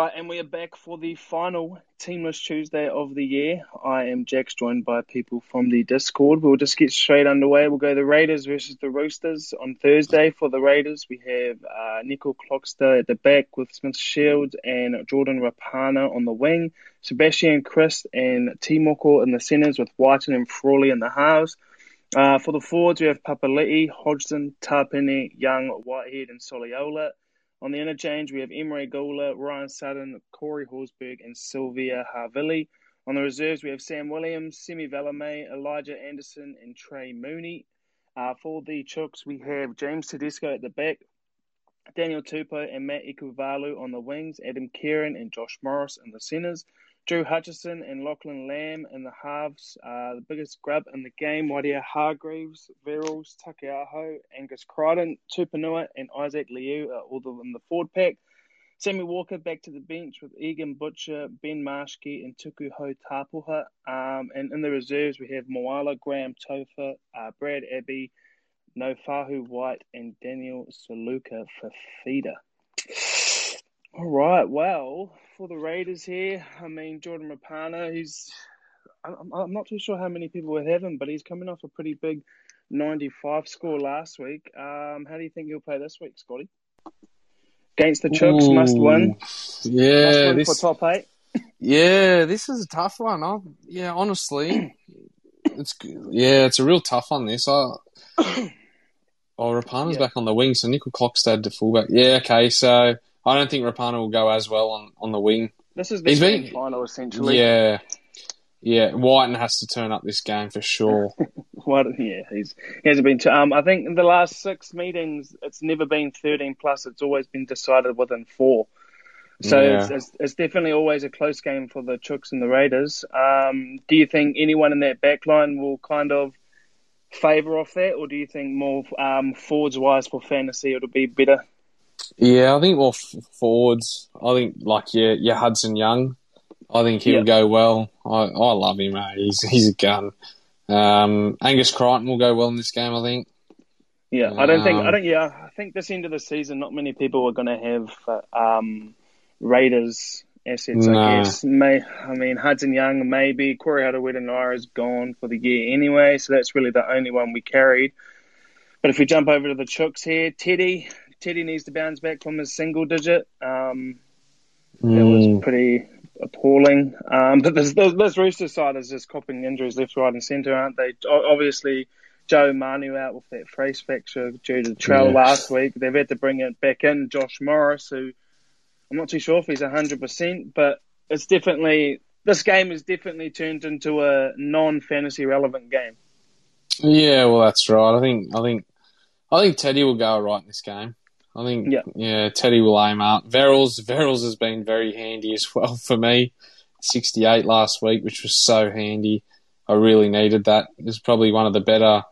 right, and we are back for the final Teamless Tuesday of the year. I am Jax, joined by people from the Discord. We'll just get straight underway. We'll go the Raiders versus the Roosters on Thursday. For the Raiders, we have uh, Nico Clockster at the back with Smith Shields and Jordan Rapana on the wing. Sebastian Kris and Timoko in the centres with Wighton and Frawley in the halves. Uh, for the forwards, we have Papali'i, Hodgson, Tapine, Young, Whitehead, and Soliola. On the interchange, we have Emre Guler, Ryan Sutton, Corey Horsburgh, and Siliva Havili. On the reserves, we have Sam Williams, Semi Valemei, Elijah Anderson, and Trey Mooney. Uh, for the Chooks, we have James Tedesco at the back, Daniel Tupou and Matt Ikuvalu on the wings, Adam Keighran and Josh Morris in the centres. Drew Hutchison and Lachlan Lamb in the halves. Uh, the biggest grub in the game, Waerea-Hargreaves, Verrills, Taukei'aho, Angus Crichton, Tupanua, and Isaac Liu are all in the forward pack. Sammy Walker back to the bench with Egan Butcher, Ben Marschke, and Tukupa Hau Tapuha. Um, and in the reserves, we have Moala, Graham Tofa, uh, Brad Abbey, Naufahu Whyte, and Daniel Saluka Fifita. All right, well, for the Raiders here, I mean, Jordan Rapana, he's, I'm, I'm not too sure how many people would have him, but he's coming off a pretty big 95 score last week. Um, how do you think he'll play this week, Scotty? Against the Chooks, Ooh, must win. Yeah, must win this, for top eight. Yeah, this is a tough one. I, yeah, honestly, it's yeah, it's a real tough one. This, I, oh, Rapana's yeah. back on the wing, so Nickel Clockstad to fullback. Yeah, okay, so I don't think Rapana will go as well on, on the wing. This is the He's been, final, essentially. Yeah, yeah. Wighton has to turn up this game for sure. what? Yeah, he's he hasn't been. To, um, I think in the last six meetings, it's never been thirteen plus. It's always been decided within four. So yeah. it's, it's, it's, definitely always a close game for the Chooks and the Raiders. Um, do you think anyone in that backline will kind of favour off that, or do you think more um, forwards wise for fantasy it'll be better yeah, I think more f- forwards. I think like your your Hudson Young. I think he'll yep. go well. I, I love him, mate. He's he's a gun. Um, Angus Crichton will go well in this game. I think. Yeah, I don't think I um, don't. Yeah, I think this end of the season, not many people are going to have uh, um, Raiders assets. No. I guess. May I mean Hudson Young maybe Corey Harawira is gone for the year anyway, so that's really the only one we carried. But if we jump over to the Chooks here, Teddy, Teddy needs to bounce back from his single digit. Um, mm. That was mm. pretty appalling. Um, but this, this Rooster side is just copping injuries left, right, and centre, aren't they? Obviously, Joe Manu out with that face fracture due to the trail yeah. last week. They've had to bring it back in. Josh Morris, who I'm not too sure if he's 100%, but it's definitely, this game has definitely turned into a non fantasy relevant game. Yeah, well, that's right. I think, I think, I think Teddy will go right in this game. I think yeah, yeah Teddy will aim out. Verrills Verrills has been very handy as well for me. 68 last week, which was so handy. I really needed that. It was probably one of the better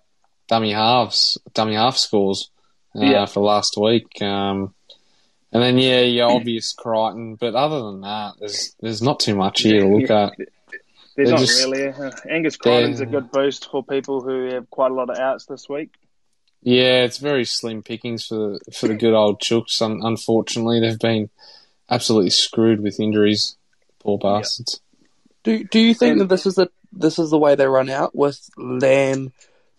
dummy halves, dummy half scores uh, yeah. for last week. Um, and then yeah, your obvious Crichton, but other than that, there's there's not too much here to look at. There's not just, really. Uh, Angus Crichton's a good boost for people who have quite a lot of outs this week. Yeah, it's very slim pickings for for the good old Chooks. unfortunately, they've been absolutely screwed with injuries. Poor bastards. Do Do you think and, that this is the this is the way they run out with Lamb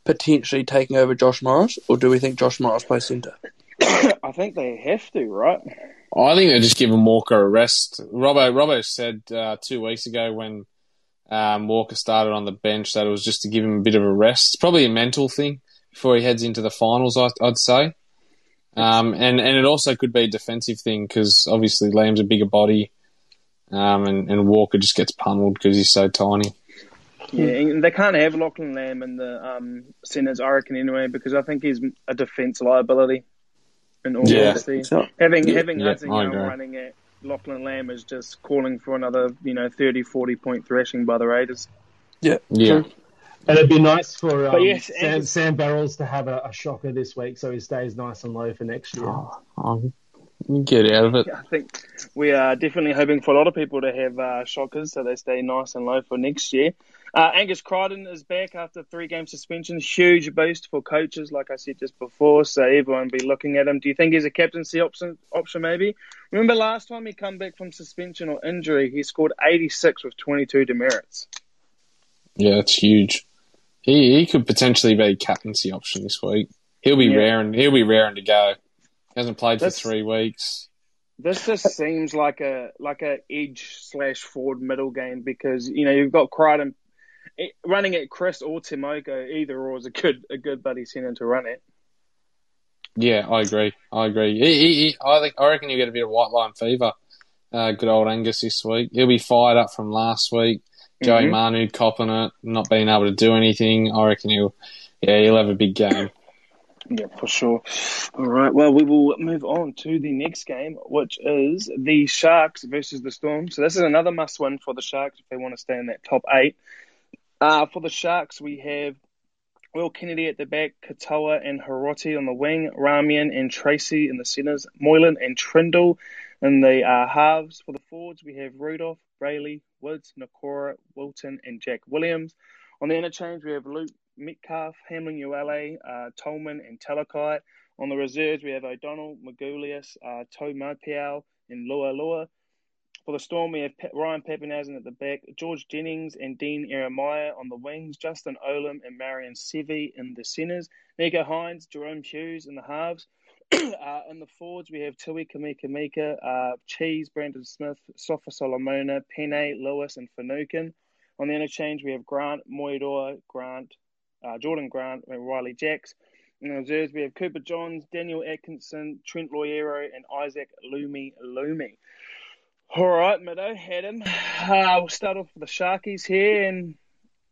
potentially taking over Josh Morris, or do we think Josh Morris plays centre? I think they have to, right? I think they're just give him Walker a rest. Robbo Robbo said uh, two weeks ago when um, Walker started on the bench that it was just to give him a bit of a rest. It's probably a mental thing before he heads into the finals. I, would say, um, and and it also could be a defensive thing because obviously Lamb's a bigger body, um, and, and Walker just gets pummeled because he's so tiny. Yeah, they can't have Lachlan Lamb in the um, centres, I reckon, anyway, because I think he's a defence liability. In all yeah. honesty, so, having yeah, having yeah, Hudson Young running at Lachlan Lamb is just calling for another, you know, 30, 40 point thrashing by the Raiders. Yeah, yeah. True. And it'd be nice for um, yes, Sam, Sam Verrills to have a, a, shocker this week, so he stays nice and low for next year. Oh, oh, get out of it. I think we are definitely hoping for a lot of people to have uh, shockers so they stay nice and low for next year. Uh, Angus Crichton is back after three game suspension. Huge boost for coaches, like I said just before. So everyone be looking at him. Do you think he's a captaincy option? Option maybe. Remember last time he come back from suspension or injury, he scored 86 with 22 demerits. Yeah, that's huge. He he could potentially be captaincy option this week. He'll be yeah. raring. He'll be raring to go. He hasn't played for three weeks. This just seems like a like a edge slash forward middle game because you know you've got Crichton running it Kris or Timoko, either or is a good a good buddy centre to run it. Yeah, I agree. I agree. He, he, he, I think I reckon you get a bit of white line fever. Uh, good old Angus this week. He'll be fired up from last week. Joey mm-hmm. Manu copping it, not being able to do anything. I reckon he'll, yeah, he'll have a big game. Yeah, for sure. All right. Well, we will move on to the next game, which is the Sharks versus the Storm. So this is another must-win for the Sharks if they want to stay in that top eight. Uh, for the Sharks, we have Will Kennedy at the back, Katoa and Hiroti on the wing, Ramien and Tracey in the centres, Moylan and Trindall in the uh, halves. For the forwards, we have Rudolf, Brailey, Woods, Nikora, Wilton, and Jack Williams. On the interchange, we have Luke Metcalf, Hamlin Uele, uh, Tolman, and Talakai. On the reserves, we have O'Donnell, Magulius, uh, Toe Mapiao, and Lua Lua. For the Storm, we have Ryan Papenhuyzen at the back, George Jennings and Dean Ieremia on the wings, Justin Olam and Marion Seve in the centres, Nicho Hynes, Jahrome Hughes in the halves. Uh, in the forwards, we have Tui Kamikamica uh, Cheese, Brandon Smith, Sofa Solomona, Pene, Lewis, and Finucane. On the interchange, we have Grant, Moidor, Grant, uh, Jordan Grant, and Ryley Jacks. In the reserves, we have Cooper Johns, Daniel Atkinson, Trent Loiero, and Isaac Lumelume. All right, Meadow, had him. Uh, we'll start off with the Sharkies here, and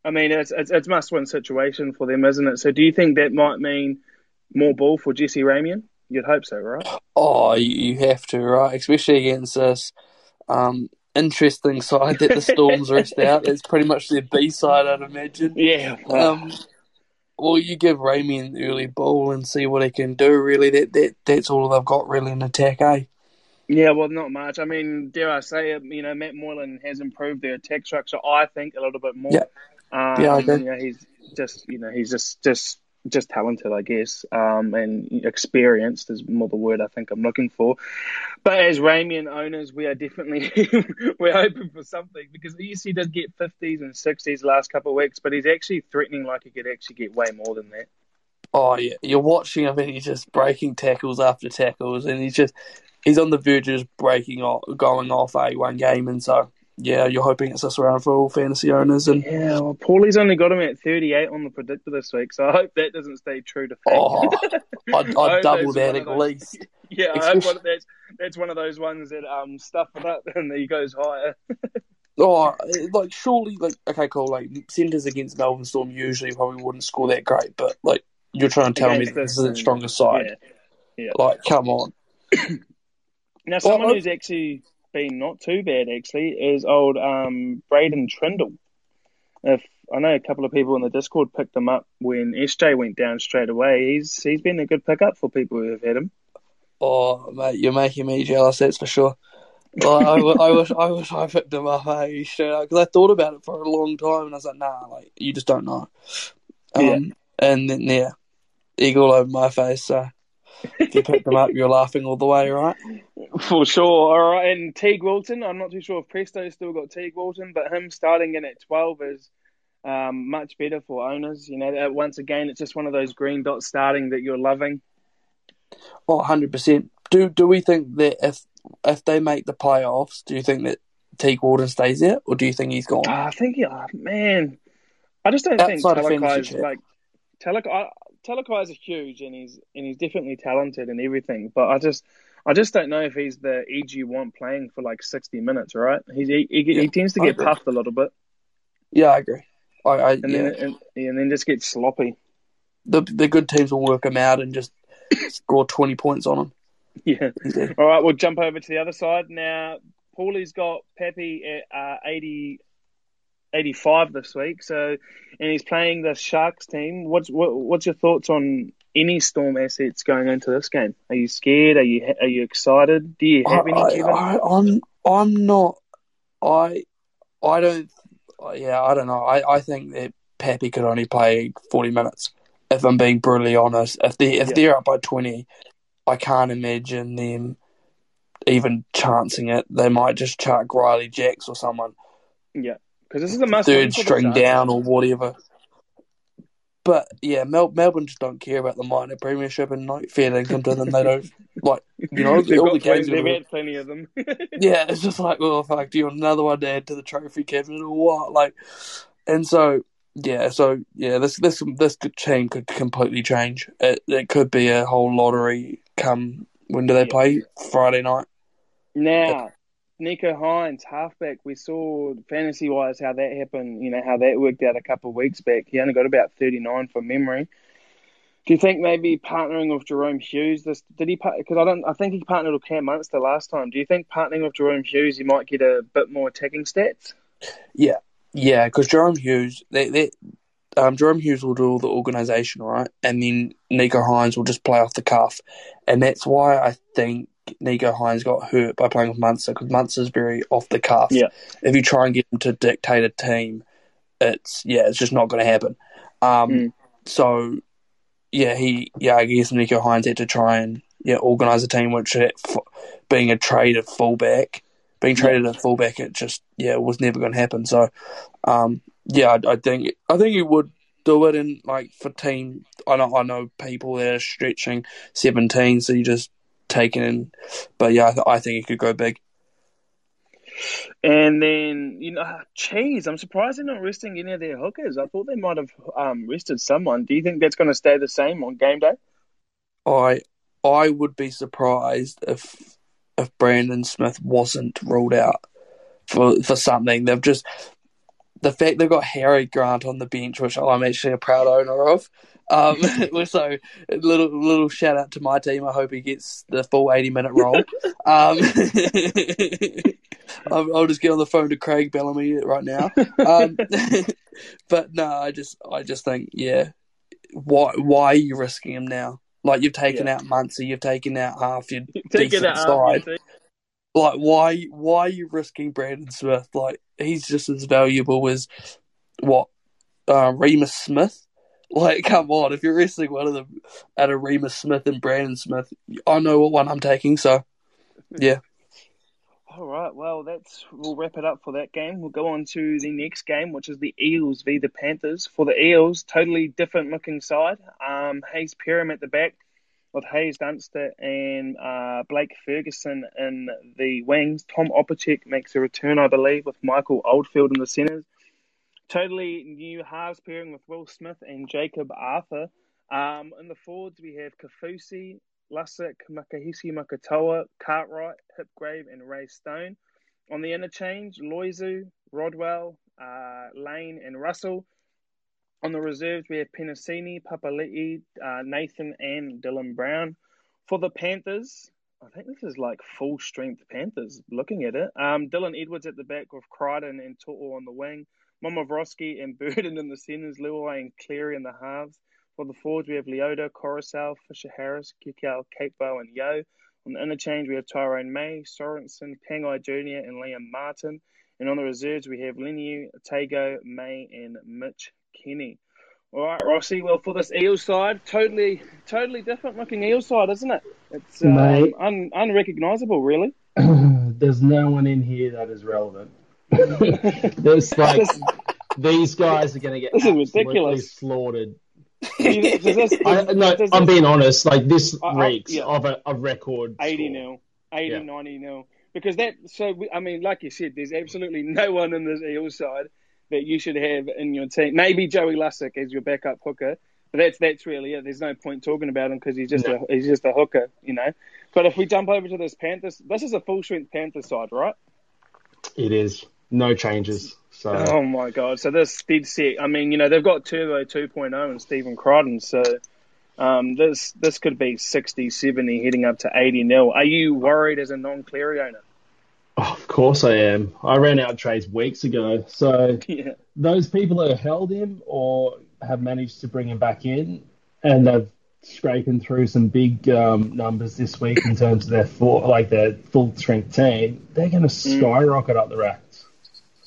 I mean it's it's, it's must-win situation for them, isn't it? So, do you think that might mean more ball for Jesse Ramien? You'd hope so, right? Oh, you have to, right? Especially against this um, interesting side that the Storms rest out. It's pretty much their B side, I'd imagine. Yeah. Um, well, you give Ramien the early ball and see what he can do. Really, that that that's all they've got really in attack, eh? Yeah, well, not much. I mean, dare I say it? You know, Matt Moylan has improved their attack structure. I think a little bit more. Yeah, um, yeah, I agree. You know, he's just, you know, he's just, just, just talented, I guess, um, and experienced is more the word I think I'm looking for. But as Ramien owners, we are definitely we're hoping for something because yes, he did get 50s and 60s last couple of weeks, but he's actually threatening like he could actually get way more than that. Oh yeah, you're watching him and he's just breaking tackles after tackles, and he's just he's on the verge of just breaking off, going off a one game, and so yeah, you're hoping it's this round for all fantasy owners. And yeah, well, Paulie's only got him at 38 on the predictor this week, so I hope that doesn't stay true to fact. Oh, I'd, I'd double that at those, least. Yeah, I hope one, that's that's one of those ones that um stuff it up and he goes higher. oh, like surely, like okay, cool. Like centers against Melbourne Storm usually probably wouldn't score that great, but like you're trying to tell against me this is the strongest side. Yeah. yeah. Like, come on. Now, someone well, who's actually been not too bad actually is old um, Braden Trindall. If I know a couple of people in the Discord picked him up when SJ went down straight away. He's he's been a good pickup for people who have had him. Oh, mate, you're making me jealous. That's for sure. Well, I, I, wish I wish I picked him up. Hey, because I thought about it for a long time, and I was like, nah, like you just don't know. Um, yeah. And then yeah, eagle over my face. So if you pick them up, you're laughing all the way, right? For sure. All right. And Teague Wilton, I'm not too sure if Presto's still got Teague Wilton, but him starting in at 12 is um, much better for owners. You know, once again, it's just one of those green dots starting that you're loving. Oh, 100%. Do do we think that if if they make the playoffs, do you think that Teague Wilton stays there, or do you think he's gone? I think, oh, man, I just don't Outside think Talakai's like Talakai. Talakai is huge, and he's and he's definitely talented and everything. But I just I just don't know if he's the EG you want playing for like sixty minutes. Right? He's, he he, yeah, he tends to get puffed a little bit. Yeah, I agree. I, I and yeah. then and, and then just get sloppy. The the good teams will work him out and just score twenty points on him. Yeah. All right, we'll jump over to the other side now. Paulie's got Pepe at uh, 80, 85 this week. So, and he's playing the Sharks team. What's what, what's your thoughts on any Storm assets going into this game? Are you scared? Are you are you excited? Do you have I, any? I, I'm I'm not. I I don't. Yeah, I don't know. I, I think that Pappy could only play forty minutes. If I'm being brutally honest, if they if yeah. they're up by twenty, I can't imagine them even chancing it. They might just chuck Ryley Jacks or someone. Yeah, because this is a must third string down or whatever. But yeah, Mel- Melbourne just don't care about the minor premiership, and like fair income to them, they don't like you know they've all the games. They've had plenty of them. yeah, it's just like, well, fuck, do you want another one to add to the trophy cabinet or what? Like, and so yeah, so yeah, this this this team could completely change. It it could be a whole lottery. Come when do they yeah. play? Friday night. Now, Nicho Hynes, halfback, we saw fantasy wise how that happened, you know, how that worked out a couple of weeks back. He only got about 39 from memory. Do you think maybe partnering with Jahrome Hughes? This did he? Because I don't. I think he partnered with Cam Munster last time. Do you think partnering with Jahrome Hughes, he might get a bit more attacking stats? Yeah, yeah. Because Jerome Hughes, um, Jahrome Hughes will do all the organisation, right, and then Nicho Hynes will just play off the cuff, and that's why I think Nicho Hynes got hurt by playing with Munster because Munster's very off the cuff. Yeah. If you try and get him to dictate a team, it's yeah, it's just not going to happen. Um, mm. So yeah, he yeah, I guess Nicho Hynes had to try and yeah organise a team, which being a traded fullback, being traded yeah. a fullback, it just yeah it was never going to happen. So um, yeah, I, I think I think he would do it in like for team. I know I know people that are stretching seventeen, so you just taken in. But yeah, I, th- I think he could go big. And then, you know, cheese. I'm surprised they're not resting any of their hookers. I thought they might have um, rested someone. Do you think that's going to stay the same on game day? I I would be surprised if if Brandon Smith wasn't ruled out for for something. They've just the fact they've got Harry Grant on the bench, which I'm actually a proud owner of. Um, so little little shout out to my team. I hope he gets the full 80 minute role. Um, I'll, I'll, just get on the phone to Craig Bellamy right now. Um, but no, I just I just think yeah, why why are you risking him now? Like you've taken yeah. out Munster, you've taken out half your decent side. Like why why are you risking Brandon Smith? Like he's just as valuable as what uh, Reimis Smith like, come on, if you're wrestling one of them at a Reimis Smith and Brandon Smith, I know what one I'm taking, so yeah. All right, well, that's we'll wrap it up for that game. We'll go on to the next game, which is the Eels v the Panthers. For the Eels, totally different looking side. Um, Hayze Perham at the back, with Haze Dunster and uh, Blake Ferguson in the wings. Tom Opacic makes a return, I believe, with Michael Oldfield in the centres totally new halves pairing with Will Smith and Jacob Arthur. Um, in the forwards, we have Kafusi, Lussick, Makahesi Makatoa, Cartwright, Hipgrave, and Ray Stone. On the interchange, Loizu, Rodwell, uh, Lane, and Russell. On the reserves, we have Penisini, Papali'i, uh, Nathan, and Dylan Brown. For the Panthers, I think this is like full strength Panthers looking at it. Um, Dylan Edwards at the back with Crichton and To'o on the wing. Momirovski and Burden in the centres, Luai and Cleary in the halves. For the forwards, we have Leota, Koroisau, Fisher Harris, Kikau, Capewell, and Yeo. On the interchange, we have Tyrone May, Sorensen, Pangai Jr., and Liam Martin. And on the reserves, we have Leniu, Tago, May, and Mitch Kenny. All right, Rossi. Well, for this eel side, totally, totally different looking eel side, isn't it? It's um, un- unrecognizable, really. There's no one in here that is relevant. There's like these guys are going to get this is ridiculous. slaughtered. I, no, I'm being honest. Like this I, reeks yeah. of a, a, record. Eighty nil, 80, yeah. 90 nil. Because that. So I mean, like you said, there's absolutely no one in this Eel side that you should have in your team. Maybe Joey Lussick as your backup hooker, but that's that's really it. There's no point talking about him because he's just no. a he's just a hooker, you know. But if we jump over to this Panthers, this is a full strength Panthers side, right? It is no changes. So. Oh my god! So this did set. I mean, you know, they've got Turbo 2.0 and Stephen Crichton, so um, this this could be 60, 70, heading up to 80 nil. Are you worried as a non-Cleary owner? Oh, of course I am. I ran out of trades weeks ago. So yeah. those people that have held him or have managed to bring him back in and they've scraping through some big um, numbers this week in terms of their full, like their full strength team, they're going to mm. skyrocket mm. up the ranks.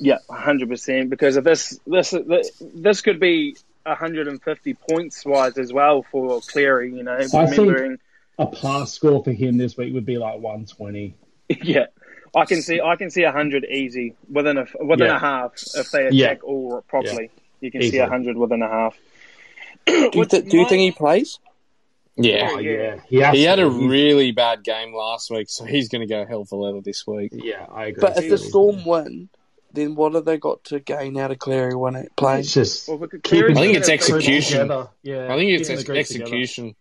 Yeah, hundred percent. Because if this this this could be 150 points wise as well for Cleary. You know, I remembering a pass score for him this week would be like 120. yeah, I can see I can see 100 easy within a within yeah. a half if they attack yeah. all properly. Yeah. You can Easily. see 100 within a half. do, you th- do you think he plays? Yeah, oh, yeah. He, he had a really bad game last week, so he's going to go hell for leather this week. Yeah, I agree. But if the Storm win, then what have they got to gain out of Cleary when it plays? It's just well, I think it's execution. Yeah, I think it's ex- execution.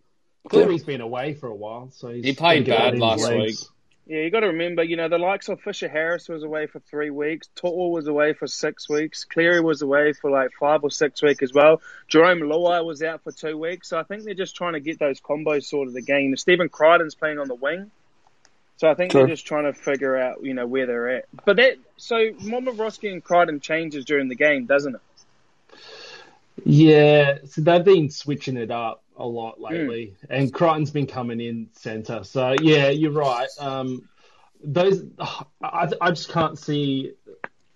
Cleary's been away for a while, so he played bad last week. Yeah, you got to remember, you know, the likes of Fisher Harris was away for three weeks. To'o was away for six weeks. Cleary was away for like five or six weeks as well. Jarome Luai was out for two weeks. So I think they're just trying to get those combos sorted again. Stephen Crichton's playing on the wing. So I think True. they're just trying to figure out, you know, where they're at. But that, so Momirovski and Crichton changes during the game, doesn't it? Yeah, so they've been switching it up a lot lately, mm. and Crichton's been coming in centre. So yeah, you're right. Um, those I, I just can't see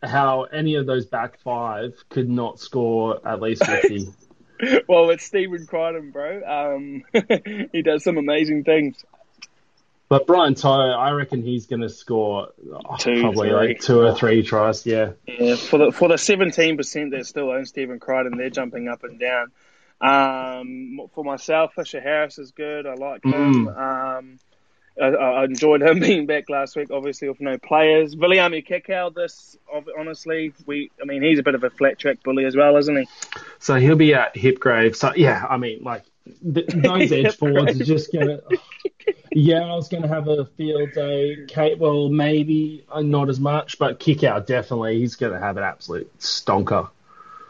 how any of those back five could not score at least fifty. well, it's Stephen Crichton, bro. Um, he does some amazing things. But Brian To'o, I reckon he's going to score oh, two, probably three. like two or three tries. Yeah. Yeah. For the for the seventeen percent that still own Stephen Crichton, they're jumping up and down. Um, for myself, Fisher Harris is good. I like him. Mm. Um, I, I, enjoyed him being back last week, obviously with no players. Viliami Kikau, this honestly, we I mean he's a bit of a flat track bully as well, isn't he? So he'll be at Hipgrave. So yeah, I mean like those edge forwards are just gonna. Yeah, I was going to have a field day. Kate, well, maybe uh, not as much, but kick out definitely. He's going to have an absolute stonker.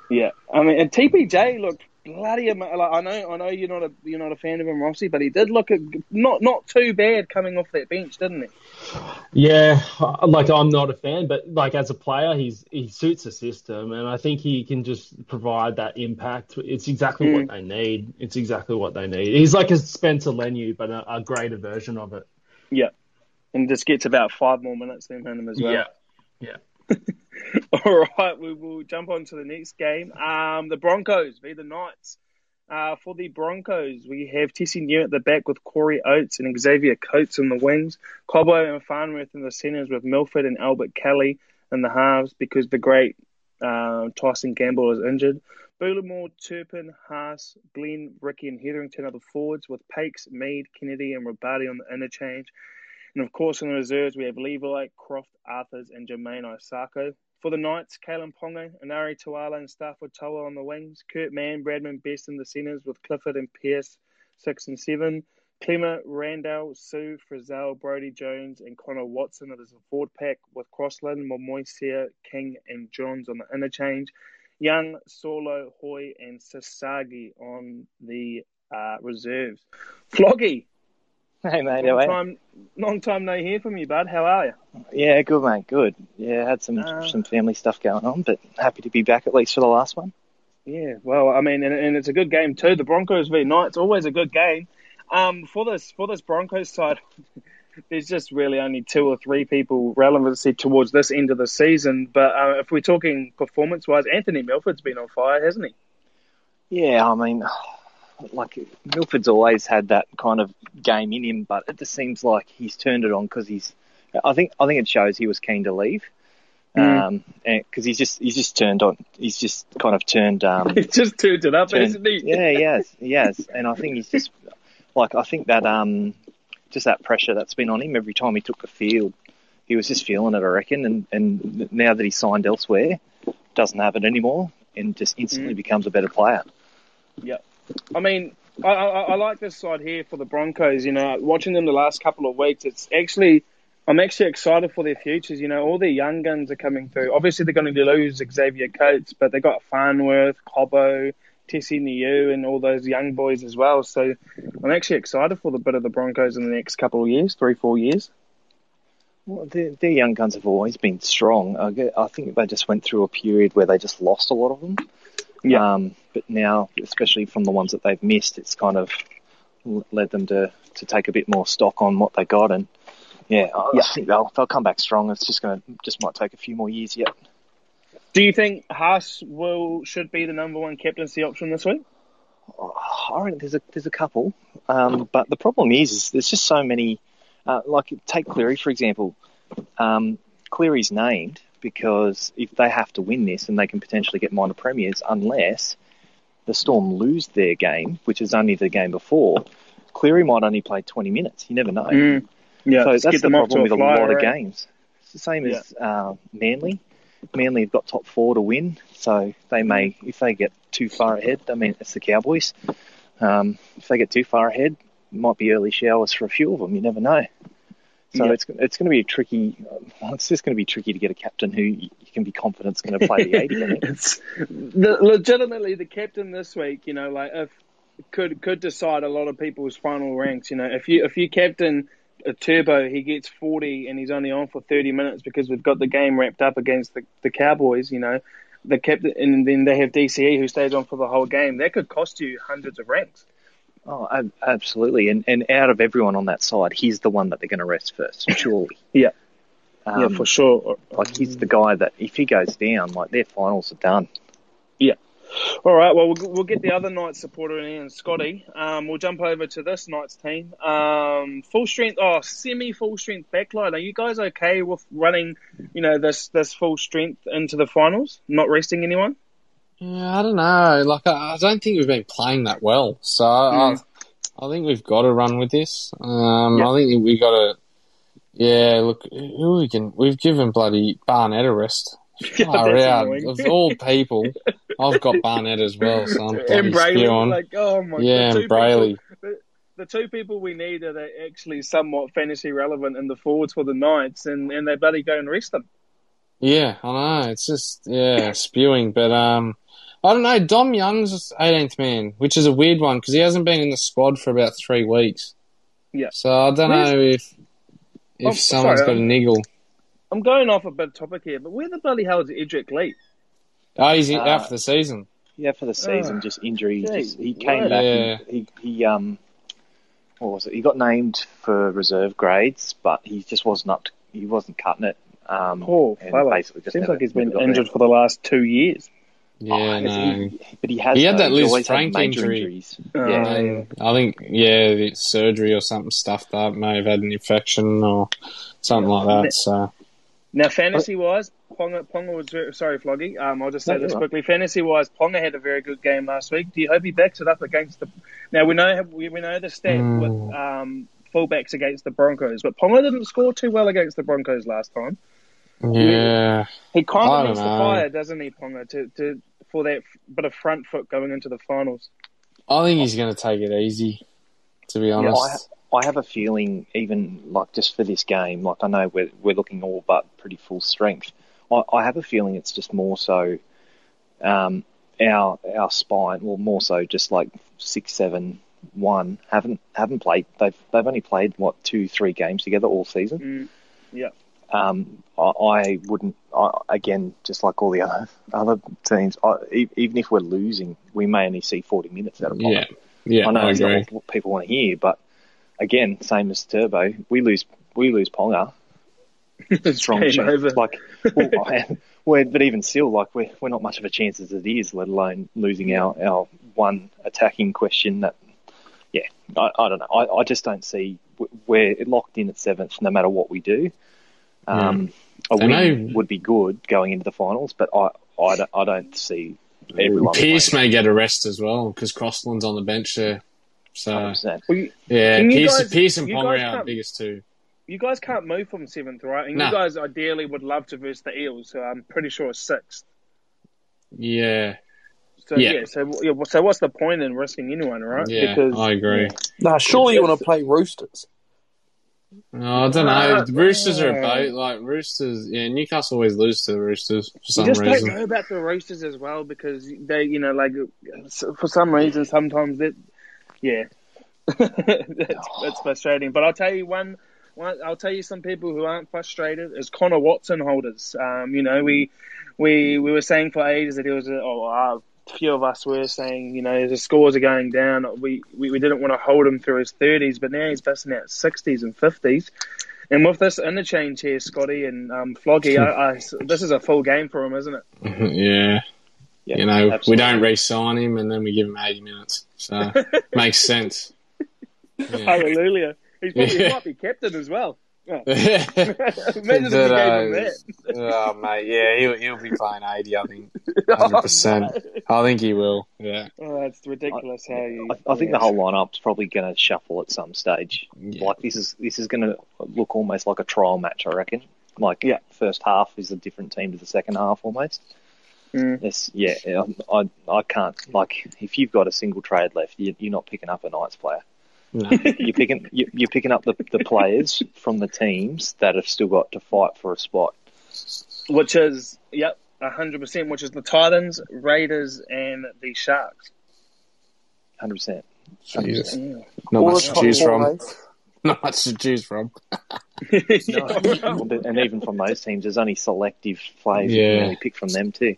Yeah, I mean, and TPJ looked bloody like, I know I know you're not a you're not a fan of him, Rossi, but he did look a, not not too bad coming off that bench, didn't he? Yeah, like I'm not a fan, but like as a player, he's he suits the system, and I think he can just provide that impact. It's exactly mm. what they need. It's exactly what they need. He's like a Spencer Leniu, but a, a greater version of it. Yeah, and just gets about five more minutes than him as well. Yeah, yeah. All right, we will jump on to the next game. Um, the Broncos v the Knights. Uh, for the Broncos, we have Tesi Niu at the back with Corey Oates and Xavier Coates in the wings. Cobbo and Farnworth in the centres with Milford and Albert Kelly in the halves because the great uh, Tyson Gamble is injured. Bullemor, Turpin, Haas, Glenn, Ricky, and Hetherington are the forwards with Pakes, Mead, Kennedy, and Rabati on the interchange. And of course, in the reserves, we have Levi, Croft, Arthurs, and Jamayne Isaako. For the Knights, Kalyn Ponga, Enari Tuala, and Stafford Toa on the wings. Kurt Mann, Bradman Best in the centres with Clifford and Pearce, 6 and 7. Klemmer, Randall, Sue, Frizell, Brodie Jones, and Connor Watson as a forward pack with Crossland, Momoisia, King, and Johns on the interchange. Young, Solo, Hoy, and Sasagi on the uh, reserves. Floggy, Hey mate, long time, long time no hear from you, bud. How are you? Yeah, good mate, good. Yeah, had some uh, some family stuff going on, but happy to be back at least for the last one. Yeah, well, I mean, and, and it's a good game too. The Broncos v Knights, always a good game. Um, for this for this Broncos side, there's just really only two or three people relevancy towards this end of the season. But uh, if we're talking performance wise, Anthony Milford's been on fire, hasn't he? Yeah, I mean, like Milford's always had that kind of game in him, but it just seems like he's turned it on because he's. I think I think it shows he was keen to leave, mm. um, because he's just he's just turned on. He's just kind of turned. Um, he's just turned it up, turned, isn't he? yeah, yes, yes, and I think he's just like I think that um, just that pressure that's been on him every time he took the field, he was just feeling it, I reckon, and and now that he's signed elsewhere, doesn't have it anymore, and just instantly mm. becomes a better player. Yep. I mean, I, I, I, like this side here for the Broncos. You know, watching them the last couple of weeks, it's actually I'm actually excited for their futures. You know, all their young guns are coming through. Obviously, they're going to lose Xavier Coates, but they got Farnworth, Cobbo, Tesi Niu, and all those young boys as well. So I'm actually excited for the bit of the Broncos in the next couple of years, three, four years. Well, their, their young guns have always been strong. I, I think they just went through a period where they just lost a lot of them. Yeah. Um, but now, especially from the ones that they've missed, it's kind of led them to, to take a bit more stock on what they got. And yeah, I, yeah. I think they'll they'll come back strong. It's just gonna just might take a few more years yet. Do you think Haas will should be the number one captaincy option this week? Oh, I reckon there's a there's a couple, um, but the problem is, is there's just so many. Uh, like take Cleary for example. Um, Cleary's named because if they have to win this, and they can potentially get minor premiers, unless the Storm lose their game, which is only the game before, Cleary might only play 20 minutes. You never know. Mm. Yeah, so that's the problem with a lot of games. It's the same yeah. as uh, Manly. Manly have got top four to win, so they may, if they get too far ahead, I mean, it's the Cowboys. Um, if they get too far ahead, it might be early showers for a few of them. You never know. So it's it's going to be a tricky. Um, it's just going to be tricky to get a captain who you can be confident is going to play the eighty. it's the, legitimately the captain this week. You know, like if could could decide a lot of people's final ranks. You know, if you if you captain a turbo, he gets forty and he's only on for thirty minutes because we've got the game wrapped up against the the Cowboys. You know, the captain and then they have DCE who stays on for the whole game. That could cost you hundreds of ranks. Oh, absolutely. And and out of everyone on that side, he's the one that they're going to rest first, surely. yeah. Um, yeah, for sure. Like he's the guy that if he goes down, like their finals are done. Yeah. All right. Well, we'll, we'll get the other night's supporter in Scotty. Um, we'll jump over to this night's team. Um, full strength, oh, semi full strength backline. Are you guys okay with running, you know, this this full strength into the finals? Not resting anyone? Yeah, I don't know. Like, I, I don't think we've been playing that well. So mm. I, I think we've got to run with this. Um, yep. I think we got to. Yeah, look, who we can. We've given bloody Barnett a rest. Far out. Of all people, I've got Barnett as well, so I'm bloody Brailey, like, oh my yeah, God. and. People, the, the, two people we need are actually somewhat fantasy relevant in the forwards for the Knights, and, and they bloody go and rest them. Yeah, I know. It's just, yeah, spewing. But, um, I don't know. Dom Young's 18th man, which is a weird one because he hasn't been in the squad for about three weeks. Yeah. So I don't Where's... know if if oh, someone's sorry, got a niggle. I'm going off a bit of topic here, but where the bloody hell is Edrick Lee? Oh, he's uh, out for the season. Yeah, for the season, oh, just injury. Just, he came back. Yeah. he, he um, what was it? He got named for reserve grades, but he just wasn't up. To, he wasn't cutting it. Um, Poor fella. Basically just Seems never, like he's been injured for the last two years. Yeah, oh, no. He, but he has. He had that Lisfranc injury. Injuries. Oh, yeah. yeah. I think yeah, the surgery or something stuffed up. May have had an infection or something like that. So now, fantasy wise, Ponga, Ponga was very, sorry, Floggy. Um, I'll just say no, this quickly. Fantasy wise, Ponga had a very good game last week. Do you hope he backs it up against the? Now we know we, we know the stat mm. with um, fullbacks against the Broncos, but Ponga didn't score too well against the Broncos last time. Yeah, he, he kind of needs the fire, doesn't he, Ponga, to, to for that bit of front foot going into the finals. I think he's going to take it easy. To be honest, yeah, I, I, have a feeling, even like just for this game, like I know we're we're looking all but pretty full strength. I, I have a feeling it's just more so um, our our spine, well, more so just like six, seven, one haven't haven't played. They've they've only played what two, three games together all season. Mm, yeah. Um, I, I, wouldn't. I, again, just like all the other other teams, I, even if we're losing, we may only see forty minutes out of Ponga. Yeah, yeah. I know it's not what people want to hear, but again, same as Turbo, we lose we lose Ponga. Strong over. Like, well, I, but even still, like we're we're not much of a chance as it is, let alone losing our our one attacking question. That, yeah, I, I don't know. I, I just don't see we're locked in at seventh no matter what we do. Um, A win would be good going into the finals, but I, I, don't, I don't see everyone. Pearce may get a rest as well because Crossland's on the bench there. So well, you, yeah, Pearce, guys, Pearce and Ponga are our biggest two. You guys can't move from seventh, right? And you guys ideally would love to verse the Eels, so I'm pretty sure sixth. Yeah. So yeah, yeah so yeah, so what's the point in risking anyone, right? Yeah, because, I agree. Nah, surely you want to play Roosters. No, I don't know. The Roosters are about like Roosters. Yeah, Newcastle always lose to the Roosters for some just reason. don't know about the Roosters as well because they, you know, like for some reason, sometimes that, yeah, that's, that's frustrating. But I'll tell you one, one. I'll tell you some people who aren't frustrated is Connor Watson holders. Um, you know, we we we were saying for ages that he was a, oh, uh, a few of us were saying, you know, the scores are going down. We, we, we didn't want to hold him through his 30s, but now he's busting out 60s and 50s. And with this interchange here, Scotty and um, Floggy, I, I, this is a full game for him, isn't it? yeah. yeah. You know, absolutely. we don't re-sign him and then we give him 80 minutes. So, makes sense. Yeah. Hallelujah. He's probably, yeah. He might be captain as well. Yeah. Imagine if gave him that. oh mate, yeah, he'll he'll be playing eighty. I think, hundred oh, percent. I think he will. Yeah. Oh, that's ridiculous. I, how you? I, I think the whole lineup's probably going to shuffle at some stage. Yeah. Like this is this is going to look almost like a trial match. I reckon. Like yeah, first half is a different team to the second half almost. Mm. This, yeah, I, I can't like if you've got a single trade left, you, you're not picking up a Knights player. No. you're picking you're picking up the, the players from the teams that have still got to fight for a spot. Which is yep, hundred percent. Which is the Titans, Raiders, and the Sharks. Hundred percent. Not much to choose from. Not much to choose from. no. and even from those teams, there's only selective players yeah. you can really pick from them too.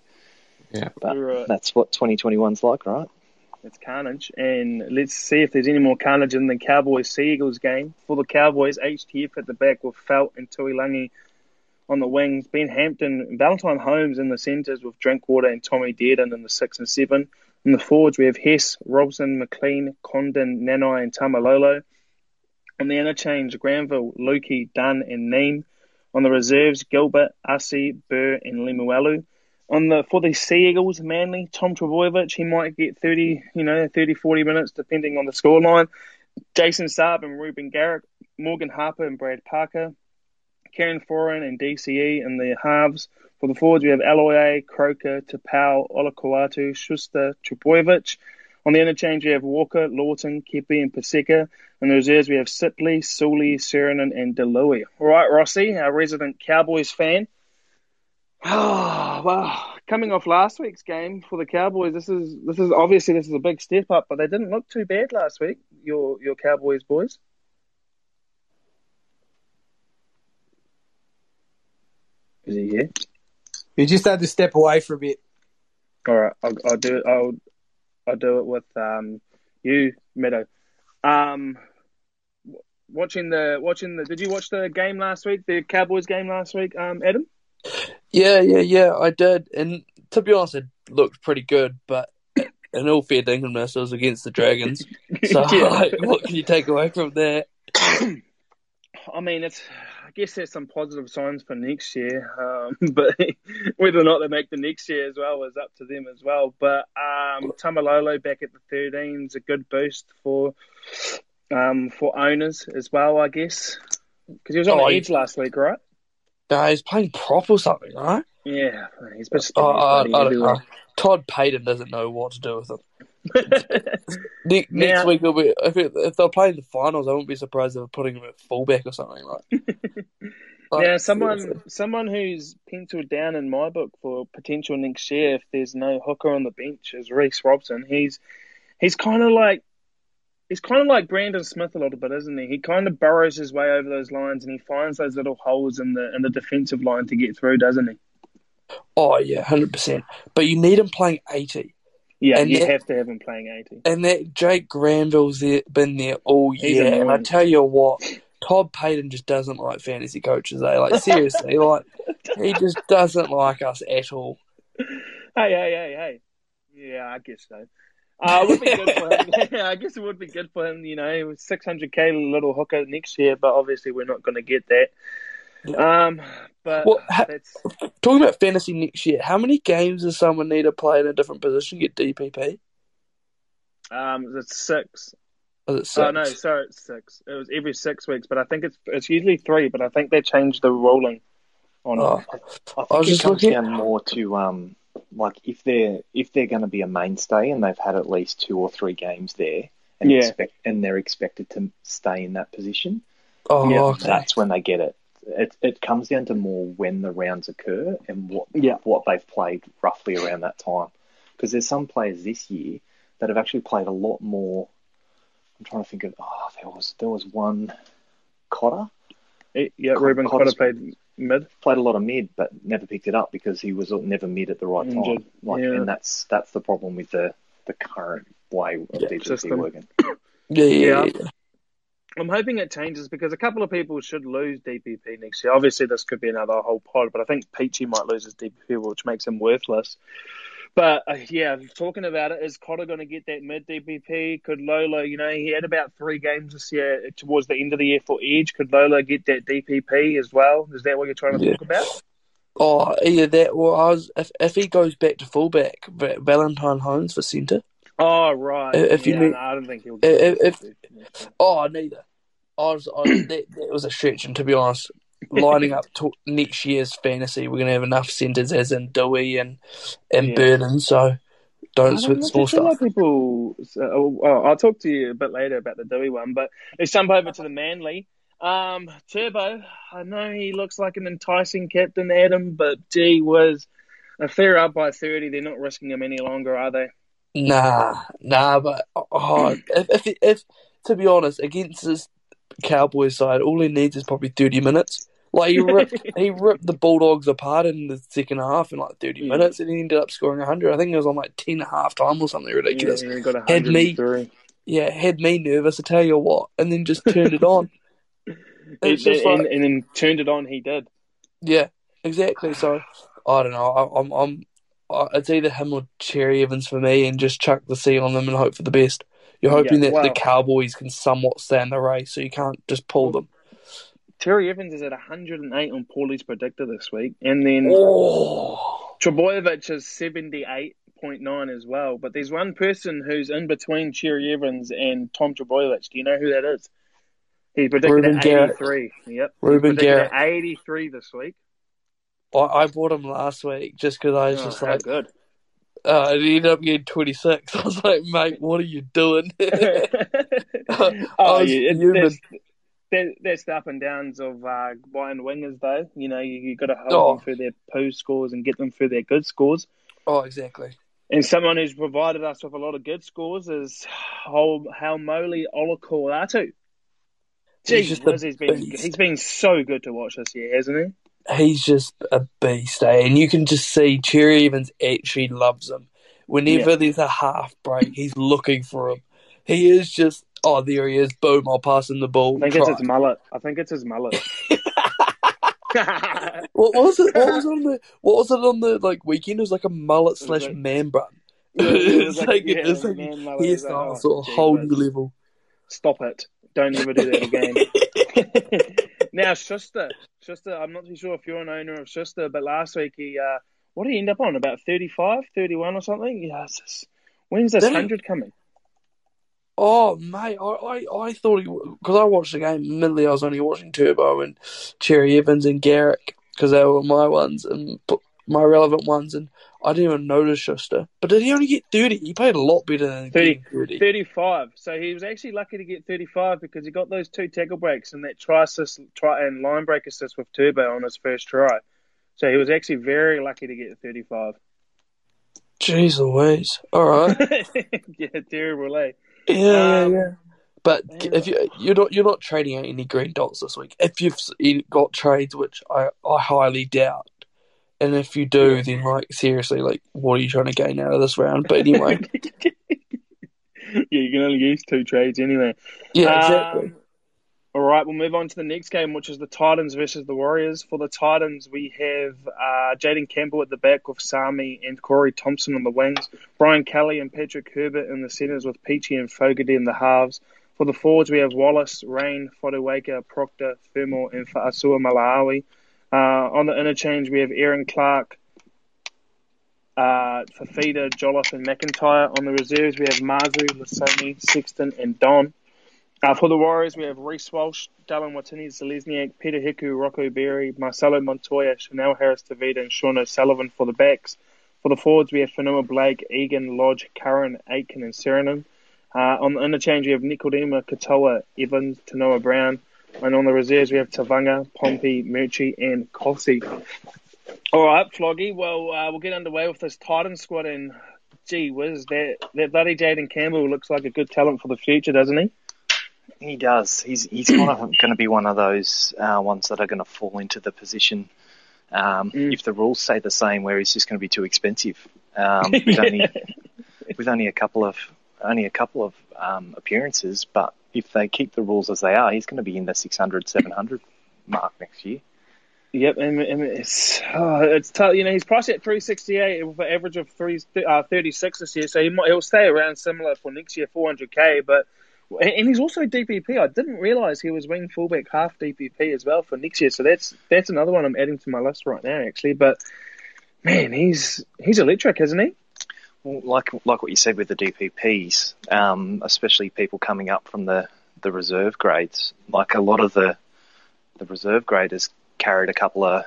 Yeah, but right. that's what 2021's like, right? It's carnage. And let's see if there's any more carnage in the Cowboys Sea Eagles game. For the Cowboys, HTF at the back with Feldt and Tuilagi on the wings. Ben Hampton, Valentine Holmes in the centres with Drinkwater and Tommy Dearden in the six and seven. In the forwards, we have Hess, Robson, McLean, Condon, Nanai, and Taumalolo. On the interchange, Granville, Lukey, Dunn, and Neem. On the reserves, Gilbert, Asi, Burr, and Lemuelu on the for the Sea Eagles, Manly, Tom Trbojevic, he might get 30, you know, 30, 40 minutes depending on the scoreline. Jason Saab and Ruben Garrick, Morgan Harper and Brad Parker, Kieran Foran and DCE in the halves. For the forwards, we have Aloiai, Croker, Tapau, Olakau'atu, Schuster, Trbojevic. On the interchange, we have Walker, Lawton, Kepi, and Paseka. In the reserves, we have Sipley, Sully, Sirenen, and DeLuey. All right, Rossi, our resident Cowboys fan. Oh, well, coming off last week's game for the Cowboys, this is this is obviously this is a big step up, but they didn't look too bad last week. Your your Cowboys boys. Is he here? You just had to step away for a bit. All right, I'll, I'll do it. I'll I'll do it with um you, Meadow. Um, watching the watching the. Did you watch the game last week? The Cowboys game last week, um, Adam. Yeah, yeah, yeah, I did. And to be honest, it looked pretty good, but in all fair dinkumbness, it was against the Dragons. So, like, what can you take away from that? I mean, it's. I guess there's some positive signs for next year, um, but whether or not they make the next year as well is up to them as well. But um, Taumalolo back at the 13 is a good boost for um, for owners as well, I guess, because he was on oh, the edge last week, right? No, he's playing prop or something, right? Yeah, he's been uh, oh, I, uh, I don't know. Todd Payten doesn't know what to do with him. next, now, next week, will be, if, it, if they're playing the finals, I wouldn't be surprised if they're putting him at fullback or something. right? like now, someone someone who's penciled down in my book for potential next year, if there's no hooker on the bench, is Reece Robson. He's he's kind of like he's kind of like Brandon Smith a little bit, isn't he? He kind of burrows his way over those lines and he finds those little holes in the in the defensive line to get through, doesn't he? Oh yeah, hundred percent. But you need him playing eighty. Yeah, and you that, have to have him playing eighty. And that Jake Granville's there, been there all year, and I tell you what. Todd Payten just doesn't like fantasy coaches, eh? Like seriously, like he just doesn't like us at all. Hey, hey, hey, hey. Yeah, I guess so. Uh, would be good for him. yeah, I guess it would be good for him. You know, 600k little hooker next year, but obviously we're not going to get that. Um, but well, ha- talking about fantasy next year, how many games does someone need to play in a different position get DPP? Um, it's six. Oh, it six? Oh no, sorry, it's six. It was every six weeks, but I think it's it's usually three. But I think they changed the ruling on oh, it. I, I I it comes looking... more to um like if they're if they're going to be a mainstay and they've had at least two or three games there and yeah. expect and they're expected to stay in that position, oh, yeah, okay. that's when they get it. It it comes down to more when the rounds occur and what yeah. what they've played roughly around that time. Because there's some players this year that have actually played a lot more. I'm trying to think of. Oh, there was there was one Cotter. Yeah, Reuben Cotter played mid. Played a lot of mid, but never picked it up because he was never mid at the right Injured. time. Like, yeah. and that's that's the problem with the the current way of yeah, DPP working. Yeah, yeah, yeah. I'm hoping it changes because a couple of people should lose DPP next year. Obviously, this could be another whole pod, but I think Peachy might lose his DPP, which makes him worthless. But uh, yeah, talking about it, is Cotter going to get that mid DPP? Could Lola, you know, he had about three games this year towards the end of the year for Edge. Could Lola get that DPP as well? Is that what you're trying to yeah. talk about? Oh, either that or I was, if, if he goes back to fullback, Valentine Holmes for centre. Oh, right. If you yeah, mean, no, I don't think he'll get if, if, Oh, neither. I was, I that, that was a stretch, and to be honest, lining up to next year's fantasy, we're going to have enough centres as in Dewey and and yeah. Burton. So don't switch small stuff. People, oh, oh, I'll talk to you a bit later about the Dewey one, but let's jump over to the Manly. Um, Turbo, I know he looks like an enticing captain, Adam, but gee was if they're up by thirty, they're not risking him any longer, are they? Nah, nah, but oh, if, if, if to be honest, against this Cowboys side, all he needs is probably thirty minutes. Like he ripped, he ripped the Bulldogs apart in the second half in like thirty yeah. minutes, and he ended up scoring hundred. I think it was on like ten half time or something ridiculous. Yeah, had me, yeah, had me nervous. I tell you what, and then just turned it on. It, and, like, and, then turned it on. He did. Yeah, exactly. So I don't know. I, I'm, I'm, it's either him or Cherry Evans for me, and just chuck the C on them and hope for the best. You're hoping yeah, that the Cowboys can somewhat stand the race, so you can't just pull them. Cherry Evans is at 108 on Paulie's predictor this week, and then oh. Trbojevic is 78.9 as well. But there's one person who's in between Cherry Evans and Tom Trbojevic. Do you know who that is? He predicted Reuben at 83. Garrick. Yep. Reuben Garrick. 83 this week. I, I bought him last week just because I was oh, just like, good. Uh, and he ended up getting 26. I was like, mate, what are you doing? oh, yeah, that's, the up and downs of uh, buying wingers, though. You know, you, you got to help oh. them through their poo scores and get them through their good scores. Oh, exactly. And someone who's provided us with a lot of good scores is Haumole Olakau'atu. He's, just he's been he's been so good to watch this year, hasn't he? He's just a beast, eh? And you can just see Cherry Evans actually loves him. Whenever yeah. there's a half break, he's looking for him. He is just, oh, there he is. Boom, I'll pass him the ball. I think Try. it's his mullet. I think it's his mullet. what was it? What was on the? What was it on the like weekend? It was like a mullet slash man bun. it's like, like, yeah, like hairstyle, sort of whole new level. Stop it! Don't ever do that again. Now Schuster, Schuster, I'm not too sure if you're an owner of Schuster, but last week he, uh, what did he end up on? About 35, 31 or something? Just, when's this 100 coming? Oh, mate, I, I, I thought he, because I watched the game, admittedly I was only watching Turbo and Cherry Evans and Garrick, because they were my ones, and my relevant ones, and I didn't even notice Schuster. But did he only get 30? He played a lot better than 30, 30. 35. So he was actually lucky to get 35 because he got those two tackle breaks and that try assist try, and line break assist with Turbo on his first try. So he was actually very lucky to get 35. Jeez Louise. All right. yeah, terrible, eh? Yeah, um, yeah, yeah. But if you you're not you're not trading out any green dots this week. If you've got trades, which I, I highly doubt, and if you do, then like seriously, like what are you trying to gain out of this round? But anyway, yeah, you can only use two trades anyway. Yeah, exactly. Um, all right, we'll move on to the next game, which is the Titans versus the Warriors. For the Titans, we have uh, Jayden Campbell at the back with Sami and Corey Thompson on the wings, Brian Kelly and Patrick Herbert in the centres with Peachey and Fogarty in the halves. For the forwards, we have Wallace, Rein, Fotuaika, Proctor, Fermor, and Fa'asuamaleaui. Uh, on the interchange, we have Erin Clark, uh, Fifita, Jolliffe, and McIntyre. On the reserves, we have Mazu, Lasoni, Sexton, and Don. Uh, for the Warriors, we have Reece Walsh, Dallin Watene, Zelezniak, Peta Hiku, Rocco Berry, Marcelo Montoya, Chanel Harris Tavita, and Sean O'Sullivan for the backs. For the forwards, we have Fonua Blake, Egan, Lodge, Curran, Aitken, and Serenum. Uh, on the interchange, we have Nikodima, Katoa, Evans, Tanoa Brown, and on the reserves, we have Tavanga, Pompey, Murchie, and Kossi. All right, Floggy. Well, uh, we'll get underway with this Titan squad. And gee whiz, that, that bloody Jayden Campbell looks like a good talent for the future, doesn't he? He does. He's he's kind of going to be one of those uh, ones that are going to fall into the position um, mm. if the rules stay the same, where he's just going to be too expensive. Um, with only with only a couple of only a couple of um, appearances, but if they keep the rules as they are, he's going to be in the 600, 700 mark next year. Yep, and, and it's oh, it's tough. You know, he's priced at three sixty eight with an average of three uh, thirty six this year, so he might, he'll stay around similar for next year, four hundred k. But and he's also DPP. I didn't realize he was wing fullback half DPP as well for next year. So that's that's another one I'm adding to my list right now, actually. But man, he's he's electric, isn't he? Like like what you said with the DPPs, um, especially people coming up from the the reserve grades. Like a lot of the the reserve graders carried a couple of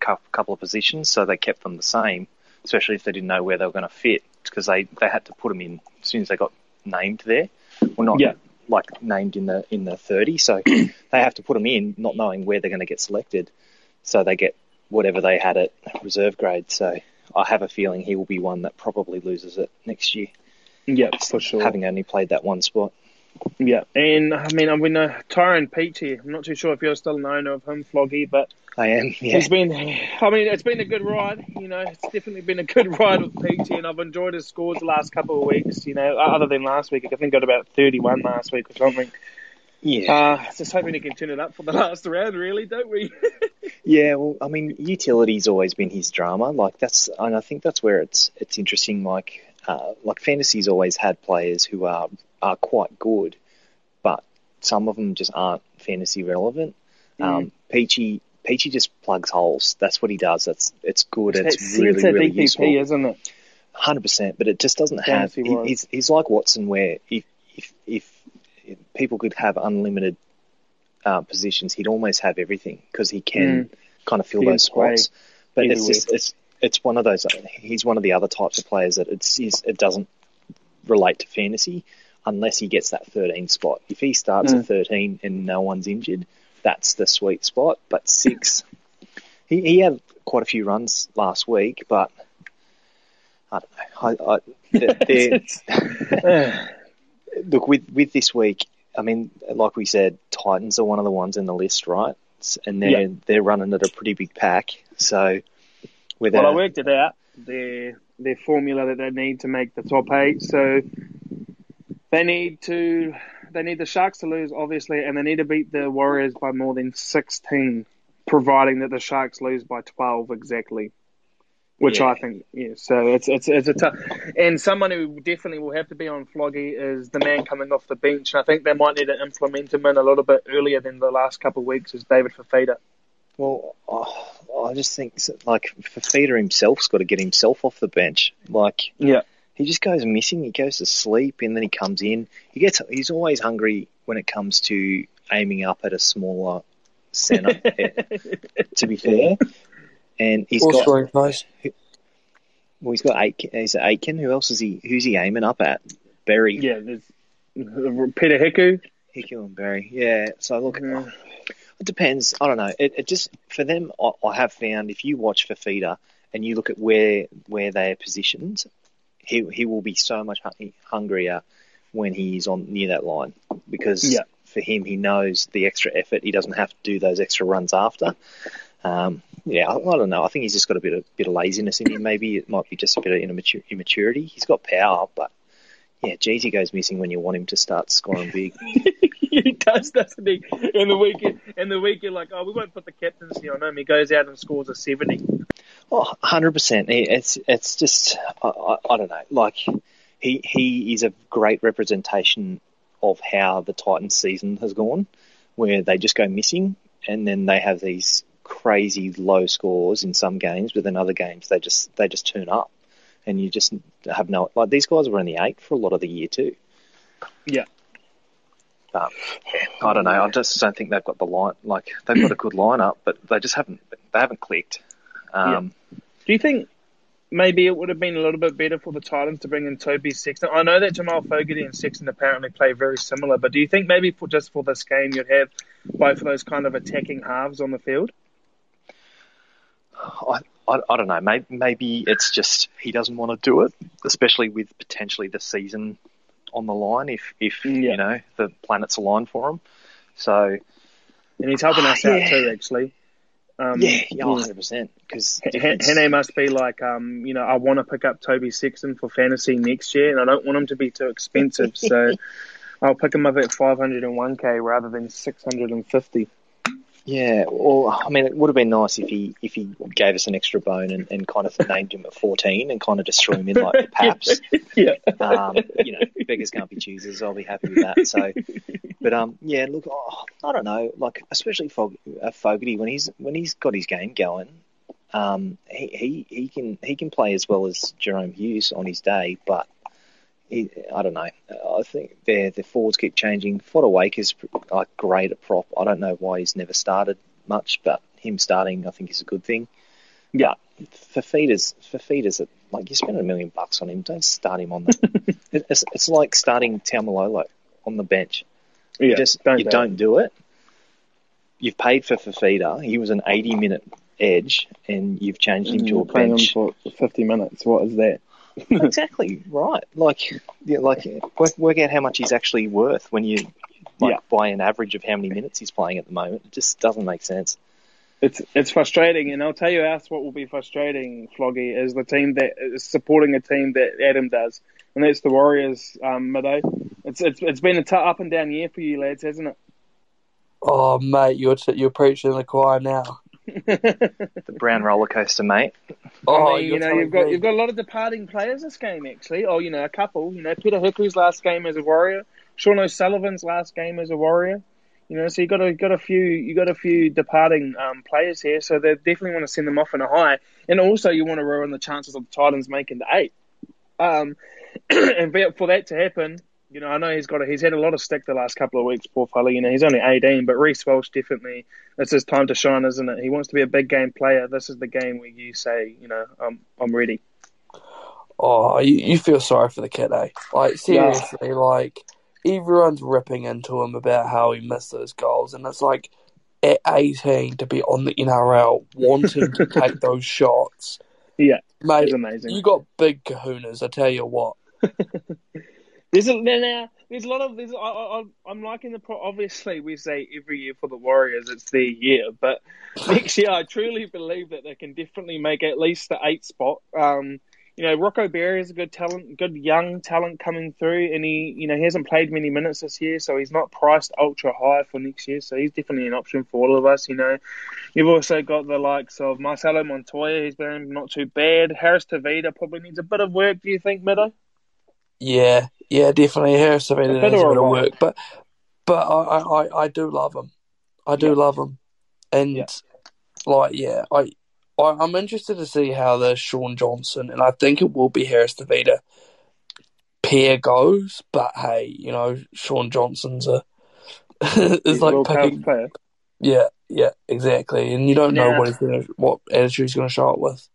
couple of positions, so they kept them the same, especially if they didn't know where they were going to fit, because they, they had to put them in as soon as they got named there. Well, not yeah. like named in the in the 30, so they have to put them in, not knowing where they're going to get selected, so they get whatever they had at reserve grade. So I have a feeling he will be one that probably loses it next year. Yeah, for sure. Having only played that one spot. Yeah, and I mean, I we know uh, Tyrone Peachey. I'm not too sure if you're still known of him, Floggy, but I am. Yeah. He's been. I mean, it's been a good ride. You know, it's definitely been a good ride with Peachey, and I've enjoyed his scores the last couple of weeks. You know, other than last week, I think got about 31 last week or something. Yeah. Uh, just hoping he can turn it up for the last round, really, don't we? yeah. Well, I mean, utility's always been his drama. Like that's, and I think that's where it's it's interesting. Like, uh, like fantasy's always had players who are are quite good, but some of them just aren't fantasy relevant. Mm. Um, Peachey Peachey just plugs holes. That's what he does. That's it's good. It's, it's really it's really DPP, useful, isn't it? Hundred percent. But it just doesn't have. He, he's he's like Watson, where if if if people could have unlimited uh, positions, he'd almost have everything because he can mm. kind of fill those spots. But it's just it's it's one of those. He's one of the other types of players that it's it doesn't relate to fantasy unless he gets that 13 spot. If he starts mm. at 13 and no one's injured, that's the sweet spot. But six, he, he had quite a few runs last week, but I don't know. I, I, look, with, with this week, I mean, like we said, Titans are one of the ones in the list, right? And they're they're running at a pretty big pack. So, with well, I worked it out. Their their formula that they need to make the top eight. So they need to they need the Sharks to lose, obviously, and they need to beat the Warriors by more than sixteen, providing that the Sharks lose by twelve exactly. Which yeah. I think, yeah. So it's it's it's a tough, and someone who definitely will have to be on Floggy is the man coming off the bench. And I think they might need to implement him in a little bit earlier than the last couple of weeks. Is David Fifita? Well, oh, I just think like Fifita himself's got to get himself off the bench. Like, yeah, he just goes missing. He goes to sleep and then he comes in. He gets he's always hungry when it comes to aiming up at a smaller centre. to be fair, and he's All got nice. Well, he's got Aitken. He's Aitken. Who else is he? Who's he aiming up at? Berry. Yeah, there's Peta Hiku. Hiku and Berry. Yeah. So look, mm-hmm. it depends. I don't know. It, it just for them, I, I, have found if you watch Fifita and you look at where where they are positioned, he he will be so much hungrier when he's on near that line because yeah. for him he knows the extra effort. He doesn't have to do those extra runs after. Um, yeah, I, I, don't know. I think he's just got a bit of bit of laziness in him. Maybe it might be just a bit of immaturity. He's got power, but yeah, geez, he goes missing when you want him to start scoring big. he does, doesn't he? In the week, in the week, you're like, oh, we won't put the captaincy on him. He goes out and scores a seventy. Oh, 100%. It's, it's just, I, I, I don't know. Like, he, he is a great representation of how the Titans season has gone, where they just go missing and then they have these crazy low scores in some games, but in other games they just they just turn up, and you just have no like these guys were in the eight for a lot of the year too. Yeah. Um, I don't know. I just don't think they've got the line. Like they've got a good lineup, but they just haven't. They haven't clicked. Um, yeah. Do you think maybe it would have been a little bit better for the Titans to bring in Toby Sexton? I know that Jamal Fogarty and Sexton apparently play very similar, but do you think maybe for just for this game you'd have both of those kind of attacking halves on the field? I, I, I don't know. Maybe, maybe it's just he doesn't want to do it, especially with potentially the season on the line if if yeah. you know the planets align for him. So, and he's helping us yeah. out too, actually. Um, yeah, yeah, hundred percent. Because Hene must be like, um, you know, I want to pick up Toby Sexton for fantasy next year, and I don't want him to be too expensive, so I'll pick him up at five hundred and one k rather than six hundred and fifty. Yeah, well, I mean, it would have been nice if he if he gave us an extra bone and, and kind of named him at fourteen and kind of just threw him in like Paps. yeah. Um, you know, beggars can't be choosers. I'll be happy with that. So, but um, yeah, look, oh, I don't know, like especially Fog, uh, Fogarty when he's when he's got his game going, um, he, he he can he can play as well as Jahrome Hughes on his day, but I don't know. I think their the forwards keep changing. Fotuaika is like great at prop. I don't know why he's never started much, but him starting I think is a good thing. Yeah, for feeders, for feeders, like you spend a million bucks on him, don't start him on the. it's, it's like starting Taumalolo on the bench. Yeah, you just don't you do don't it. do it. You've paid for Fifita. He was an eighty-minute edge, and you've changed him to mm, a bench for fifty minutes. What is that? exactly right. Like, yeah, like work, work out how much he's actually worth when you like yeah. by an average of how many minutes he's playing at the moment. It just doesn't make sense. It's it's frustrating, and I'll tell you else what will be frustrating, Floggy, is the team that is supporting a team that Adam does, and that's the Warriors, um, Mido. It's it's it's been a t- up and down year for you lads, hasn't it? Oh mate, you're t- you're preaching the choir now. The brown roller coaster, mate. Oh, I mean, you know, you've got me. you've got a lot of departing players this game actually. Oh, you know, a couple. You know, Peta Hiku's last game as a Warrior, Sean O'Sullivan's last game as a Warrior. You know, so you got a got a few you got a few departing um, players here, so they definitely want to send them off in a high, and also you want to ruin the chances of the Titans making the eight. Um, and for that to happen, you know, I know he's got a, he's had a lot of stick the last couple of weeks, poor fella. You know, he's only 18, but Reece Walsh definitely it's his time to shine, isn't it? He wants to be a big game player. This is the game where you say, you know, I'm I'm ready. Oh, you, you feel sorry for the kid, eh? Like seriously, yeah. like everyone's ripping into him about how he missed those goals, and it's like at 18 to be on the NRL wanting to take those shots. Yeah, mate, amazing. You got big kahunas, I tell you what. There's a. There's a lot of. There's. I, am liking the. Pro, obviously, we say every year for the Warriors, it's their year. But next year, I truly believe that they can definitely make at least the eight spot. Um, you know, Rocco Berry is a good talent, good young talent coming through, and he, you know, he hasn't played many minutes this year, so he's not priced ultra high for next year. So he's definitely an option for all of us. You know, you've also got the likes of Marcelo Montoya. He's been not too bad. Harris Tavita probably needs a bit of work. Do you think, Mido? Yeah, yeah, definitely. Harris I mean, needs a bit of work, but but I, I, I do love him. I do yeah. love him, and yeah. like yeah, I, I I'm interested to see how the Sean Johnson and I think it will be Harris Tavita pair goes. But hey, you know Sean Johnson's a is like picking. Yeah, yeah, exactly, and you don't know what he's gonna, what attitude he's going to show up with.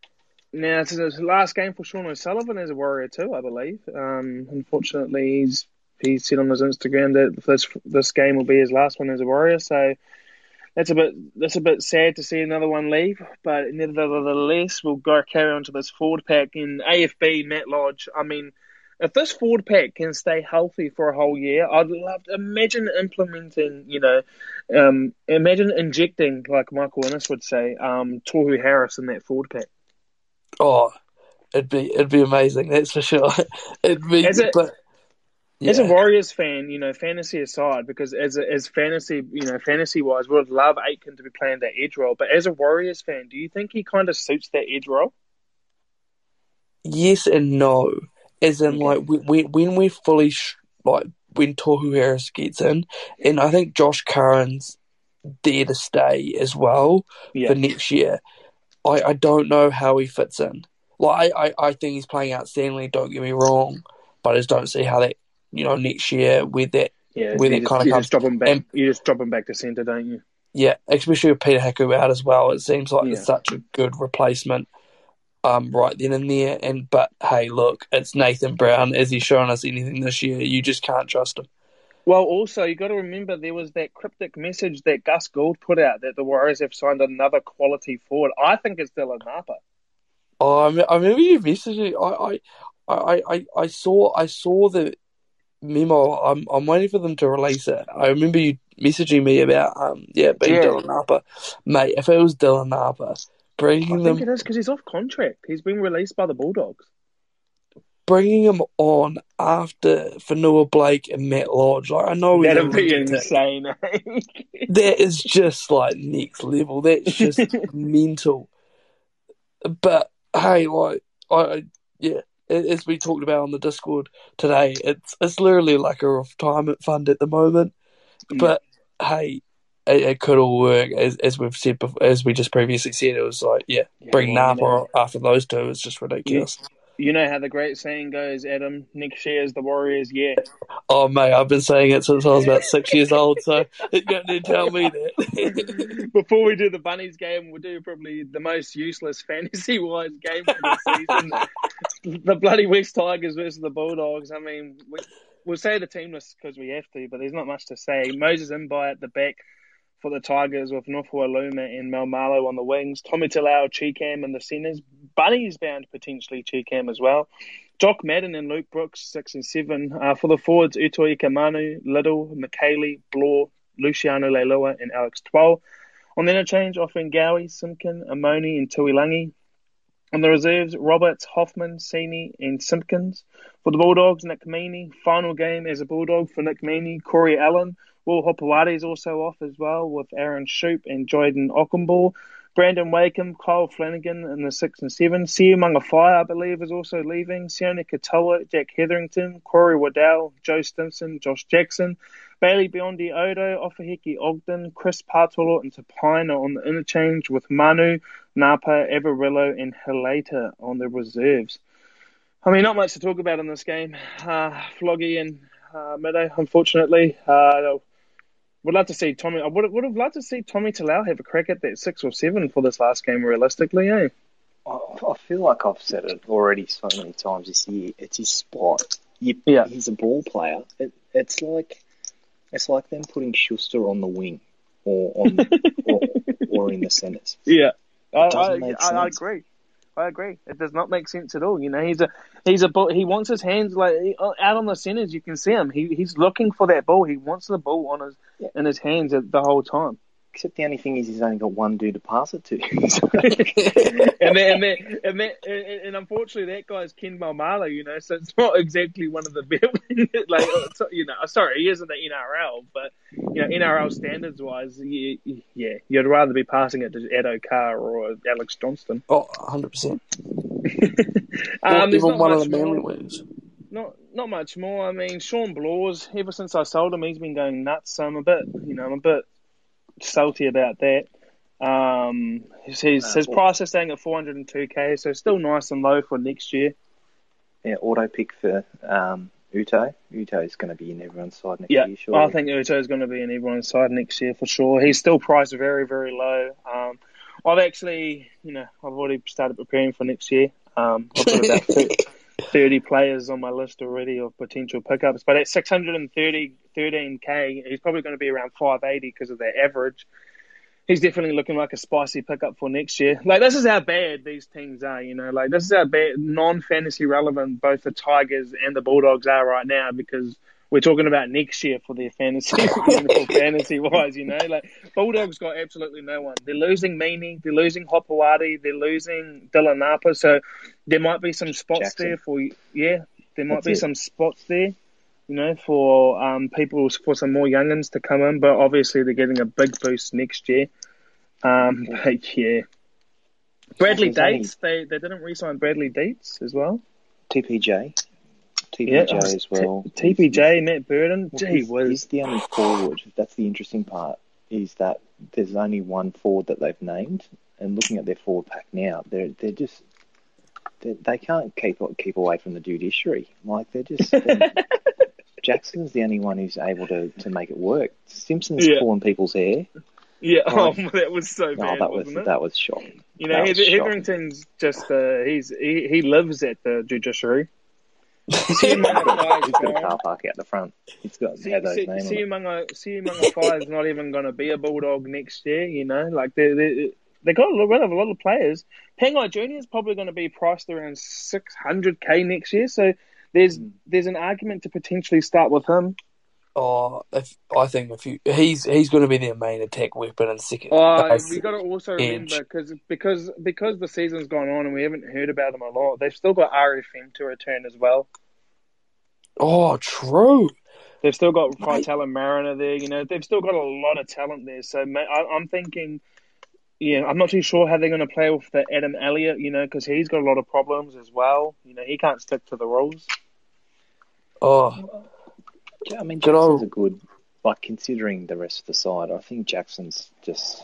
Now, it's his last game for Sean O'Sullivan as a Warrior too, I believe. Um, unfortunately, he's he said on his Instagram that this this game will be his last one as a Warrior. So that's a bit that's a bit sad to see another one leave. But nevertheless, we'll go carry on to this forward pack in AFB. Matt Lodge. I mean, if this forward pack can stay healthy for a whole year, I'd love to imagine implementing. You know, um, imagine injecting like Michael Ennis would say, um, Tohu Harris in that forward pack. Oh, it'd be it'd be amazing. That's for sure. it'd be. As a, but, yeah. as a Warriors fan, you know, fantasy aside, because as a, as fantasy, you know, fantasy wise, we would love Aitken to be playing that edge role. But as a Warriors fan, do you think he kind of suits that edge role? Yes and no. As in, like when when we fully sh- like when Tohu Harris gets in, and I think Josh Curran's there to stay as well yeah. for next year. I, I don't know how he fits in. Like I, I, think he's playing outstandingly. Don't get me wrong, but I just don't see how that you know next year with that yeah, with that kind of comes. Just drop him back. And, you just drop him back to centre, don't you? Yeah, especially with Peta Hiku out as well. It seems like yeah. it's such a good replacement. Um, right then and there, and but hey, look, it's Nathan Brown. Has he shown us anything this year? You just can't trust him. Well, also you got to remember there was that cryptic message that Gus Gould put out that the Warriors have signed another quality forward. I think it's Dylan Napa. Oh, I remember you messaging. I, I, I, I, I saw, I saw the memo. I'm I'm waiting for them to release it. I remember you messaging me about um yeah being yeah. Dylan Napa, mate. If it was Dylan Napa, bringing I them. think it is because he's off contract. He's been released by the Bulldogs. Bringing him on after Fonua Blake and Matt Lodge, like I know that'd be insane. That is just like next level. That's just mental. But hey, like I yeah, as we talked about on the Discord today, it's it's literally like a retirement fund at the moment. Yeah. But hey, it, it, could all work as as we've said before, as we just previously said. It was like yeah, yeah bring Napa after those two is just ridiculous. Yeah you know how the great saying goes, Adam. Next year is the Warriors' year. Oh mate, I've been saying it since I was about six years old, so you don't need to tell me that. Before we do the Bunnies game, we'll do probably the most useless fantasy-wise game of the season: the bloody West Tigers versus the Bulldogs. I mean, we, we'll say the team list because we have to, but there's not much to say. Moses Mbye at the back for the Tigers with Nofoaluma and Maumalo on the wings. Tommy Talau, Chee-Kam in the centres. Bunny's bound potentially Chee-Kam as well. Jock Madden and Luke Brooks, six and seven. Uh, for the forwards, Utoi Kamanu, Liddle, McKaylee, Blore, Luciano Leilua, and Alex Twal. On the interchange, offering Gowie, Simpkin, Amoni, and Tuilagi. On the reserves, Roberts, Hoffman, Sini, and Simpkins. For the Bulldogs, Nick Meaney. Final game as a Bulldog for Nick Meaney, Corey Allen, Will Hopoate is also off as well with Aaron Schoupp and Jordan Okunbor. Brandon Wakeham, Kyle Flanagan in the six and seven. Siu Fire, I believe, is also leaving. Sione Katoa, Jack Hetherington, Corey Waddell, Joe Stimson, Josh Jackson, Bailey Biondi Odo, Ofahiki Ogden, Chris Patolo, and Tapine on the interchange with Manu, Napa, Averillo, and Helata on the reserves. I mean, not much to talk about in this game. Uh, Floggy and uh, unfortunately. Uh, would love to see Tommy. I would would have loved to see Tommy Talau have a crack at that six or seven for this last game. Realistically, eh? I, feel like I've said it already so many times this year. It's his spot. You, yeah, he's a ball player. It, it's like it's like them putting Schuster on the wing or on or, or in the centres. Yeah, I, I, I, agree. I agree. It does not make sense at all. You know, he's a he's a he wants his hands like uh, out on the centers. You can see him. He he's looking for that ball. He wants the ball on his in his hands the whole time. Except the only thing is he's only got one dude to pass it to. and then, and then, and then, and, and unfortunately that guy's Ken Maumalo, you know, so it's not exactly one of the better, like, you know, sorry, he isn't the NRL, but, you know, NRL standards wise, yeah, yeah, you'd rather be passing it to Addo Carr or Alex Johnston. Oh, 100%. um, even one of the Manly wings. Not not much more. I mean, Sean Blores. Ever since I sold him, he's been going nuts. So I'm a bit, you know, I'm a bit salty about that. Um, his his, his price is staying at 402k, so still nice and low for next year. Yeah, auto pick for um, Uto. Uto is going to be in everyone's side next yeah, year. Surely. I think Uto is going to be in everyone's side next year for sure. He's still priced very very low. Um, I've actually, you know, I've already started preparing for next year. Um, I've got about 30 players on my list already of potential pickups. But at 630, 13k, he's probably going to be around 580 because of their average. He's definitely looking like a spicy pickup for next year. Like this is how bad these teams are, you know. Like this is how bad non-fantasy relevant both the Tigers and the Bulldogs are right now because we're talking about next year for their fantasy, fantasy wise, you know. Like Bulldogs got absolutely no one. They're losing Meaney, they're losing Hopoate, they're losing Dylan Napa. So there might be some spots Jackson. there for yeah, there might That's be it. some spots there, you know, for um, people for some more youngins to come in. But obviously they're getting a big boost next year. Um, but yeah. Bradley Deitz, they they didn't re-sign Bradley Deitz as well. TPJ. TPJ yeah, as well. T- TPJ, Matt Burton. Well, Gee whiz. He's the only forward. That's the interesting part. Is that there's only one forward that they've named, and looking at their forward pack now, they're they're just they're, they can not keep keep away from the judiciary. Like they're just. They're, Jackson's the only one who's able to, to make it work. Simpson's yeah. pulling people's hair. Yeah, oh, that was so bad. Oh, that was it? that was shocking. You know, Hetherington's just uh, he's he, he lives at the judiciary. Siumunga He's got a car park out the front. He's got see, those see, names. Siumunga Five is not even going to be a bulldog next year. You know, like they they they got a lot of a lot of players. Pangai Junior is probably going to be priced around six hundred k next year. So there's mm. there's an argument to potentially start with him. Oh, if, I think if you, he's he's going to be their main attack weapon and second. Oh, we got to also remember because because because the season's gone on and we haven't heard about them a lot. They've still got RFM to return as well. Oh, true. They've still got Vital and Mariner there. You know, they've still got a lot of talent there. So I, I'm thinking, yeah, I'm not too sure how they're going to play with the Adam Elliott. You know, because he's got a lot of problems as well. You know, he can't stick to the rules. Oh, I mean, Jackson's a good, like considering the rest of the side. I think Jackson's just.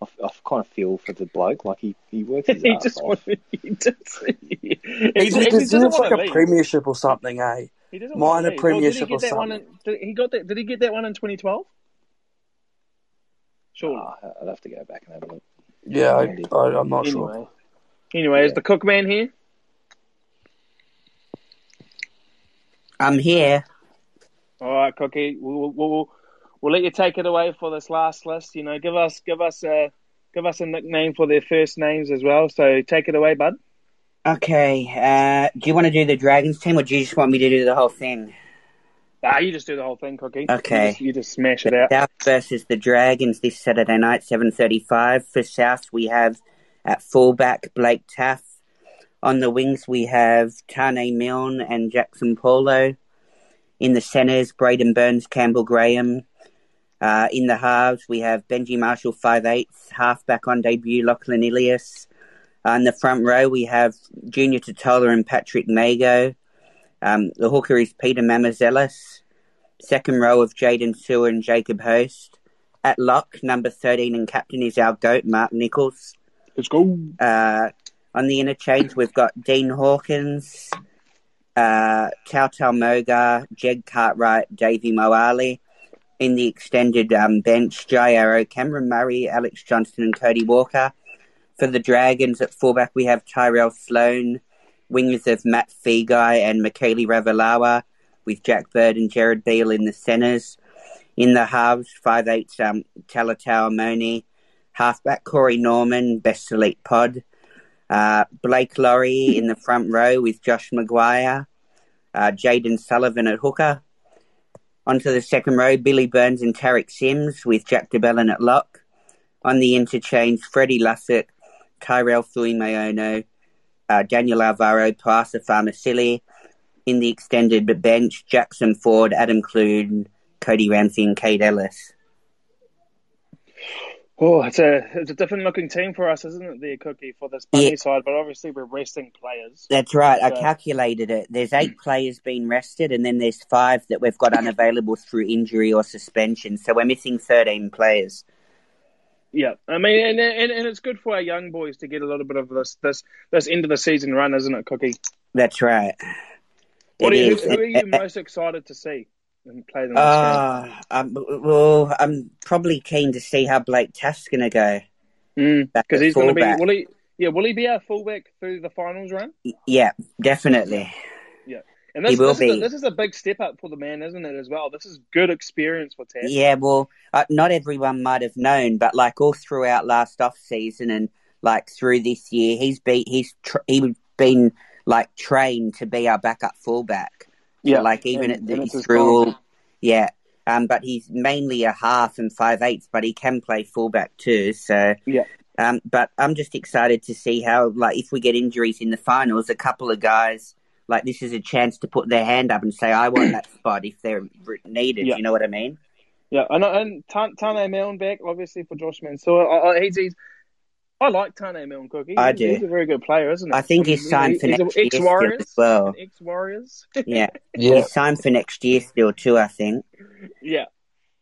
I, I kind of feel for the bloke, like he, he works his he just off. Wanted, he just, he, he, he, he deserves like a leave. premiership or something, eh? He doesn't minor premiership well, or something. In, did he got that? Did he get that one in 2012? Sure. Oh, I'd have to go back and have a look. Yeah, I, I, am not anyway. sure. Anyway, yeah. is the cook man here? I'm here. All right, Cookie. We'll, we'll, we'll let you take it away for this last list. You know, give us give us a give us a nickname for their first names as well. So take it away, bud. Okay. Uh, do you want to do the Dragons team, or do you just want me to do the whole thing? Ah, you just do the whole thing, Cookie. Okay. You just, you just smash it out. South versus the Dragons this Saturday night, seven thirty-five. For South, we have at fullback Blake Taaffe. On the wings, we have Taane Milne and Jaxson Paulo. In the centres, Braidon Burns, Campbell Graham. Uh, in the halves, we have Benji Marshall, 5 8 halfback on debut, Lachlan Ilias. Uh, in the front row, we have Junior Tatola and Patrick Mago. Um, the hooker is Peter Mamouzelos. Second row of Jaydn Su'A and Jacob Host. At lock, number 13 and captain is our GOAT, Mark Nicholls. Let's go. Uh, on the interchange, we've got Dean Hawkins, uh, Tautau Moga, Jed Cartwright, Davvy Moale. In the extended um, bench, Jai Arrow, Cameron Murray, Alex Johnston, and Cody Walker. For the Dragons at fullback, we have Tyrell Sloan. Wingers of Matt Feagai and Mikaele Ravalawa, with Jack Bird and Jared Beale in the centres. In the halves, 5'8 um, Talatau Amone. Halfback Corey Norman, best elite pod. Uh, Blake Lawrie in the front row with Josh McGuire, uh, Jayden Sullivan at hooker. Onto the second row, Billy Burns and Tariq Sims with Jack de Belin at lock. On the interchange, Freddie Lussick, Tyrell Fuimaono, uh, Daniel Alvaro, Tuasa Faamausili. In the extended bench, Jackson Ford, Adam Clune, Cody Ramsey, and Kate Ellis. Oh, it's a it's a different looking team for us, isn't it? The cookie for this bunny yeah. side, but obviously we're resting players. That's right. So. I calculated it. There's eight players being rested, and then there's five that we've got unavailable through injury or suspension. So we're missing thirteen players. Yeah, I mean, and, and and it's good for our young boys to get a little bit of this this this end of the season run, isn't it, Cookie? That's right. What are you, who are you most excited to see? And play them. Uh, um, well, I'm probably keen to see how Blake Taaffe's going to go. Because mm, he's going to be. Will he? Yeah, will he be our fullback through the finals run? Yeah, definitely. Yeah, and this, he will this, be. Is a, this is a big step up for the man, isn't it? As well, this is good experience for Taaffe. Yeah, well, uh, not everyone might have known, but like all throughout last off season and like through this year, he's be he's tr- he's been like trained to be our backup fullback. Yeah, like even and, at the, through all, yeah. Um, but he's mainly a half and five eighths, but he can play fullback too. So yeah. Um, but I'm just excited to see how, like, if we get injuries in the finals, a couple of guys, like, this is a chance to put their hand up and say, I want that spot if they're needed. Yeah. You know what I mean? Yeah, and, and Taane Milne back, obviously, for Josh Mansour. So he's, he's, I like Taane Milne Cookie. I do. He's a very good player, isn't he? I think he's signed for next year still as well. Ex Warriors. yeah. yeah. He's signed for next year still too, I think. Yeah.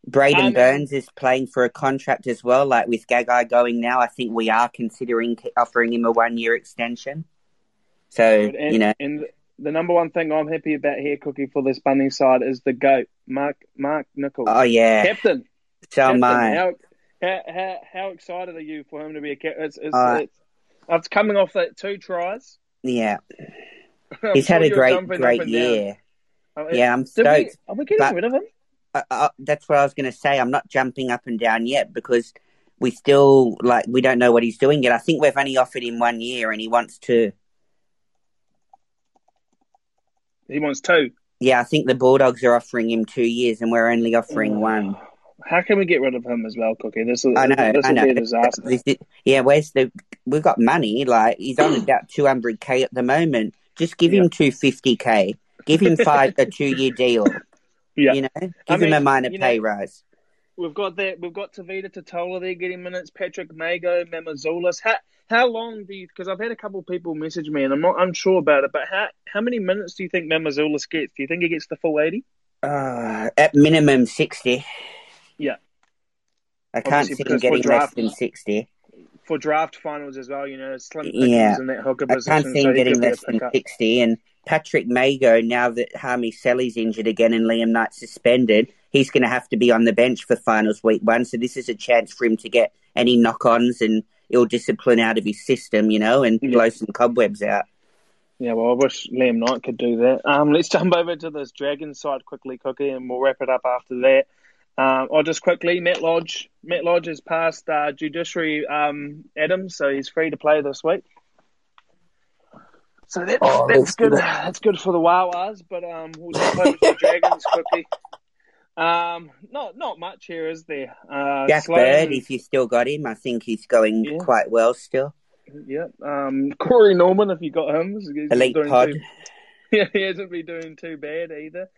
Braidon um, Burns is playing for a contract as well. Like with Gagai going now, I think we are considering offering him a one-year extension. So and, you know, and the number one thing I'm happy about here, Cookie, for this bunny side is the goat, Mark Mark Nicholls. Oh yeah, captain. So captain. am I. How, how, how, how excited are you for him to be a captain? It's, it's, uh, it's, it's, coming off that two tries. Yeah, he's had a great great year. I mean, yeah, I'm stoked. We, are we getting rid of him? That's what I was going to say. I'm not jumping up and down yet because we still like we don't know what he's doing yet. I think we've only offered him one year, and he wants to. He wants two. Yeah, I think the Bulldogs are offering him two years, and we're only offering oh. one. How can we get rid of him as well, Cookie? This will, I know, this I know. be a disaster. Yeah, where's the? We've got money. Like he's on about two hundred k at the moment. Just give him two fifty k. Give him five a two year deal. Yeah, you know, give I him mean, a minor pay know, rise. We've got that. We've got Tevita Tatola there getting minutes. Patrick Mago, Mamouzelos. How how long do you? Because I've had a couple of people message me, and I'm not unsure about it. But how how many minutes do you think Mamouzelos gets? Do you think he gets the full eighty? Uh, at minimum sixty. Yeah. I can't see him getting draft, less than sixty. For draft finals as well, you know, slim yeah. in that hooker position. I can't see him so getting less than sixty. And Patrick Mago, now that Hame Sele's injured again and Liam Knight suspended, he's going to have to be on the bench for finals week one. So this is a chance for him to get any knock-ons and ill discipline out of his system, you know, and yeah. blow some cobwebs out. Yeah, well, I wish Liam Knight could do that. Um, let's jump over to this Dragon side quickly, Cookie, and we'll wrap it up after that. Um, I'll just quickly, Matt Lodge. Matt Lodge has passed uh, judiciary um, Adams, so he's free to play this week. So that's, oh, that's, that's good. good. That's good for the Wawas, but um, we'll jump over the Dragons quickly. Um, not not much here, is there? Uh, Jack Sloan, Bird, if you still got him, I think he's going yeah. quite well still. Yep. Um, Corey Norman, if you got him, elite pod. Too, yeah, he hasn't been doing too bad either.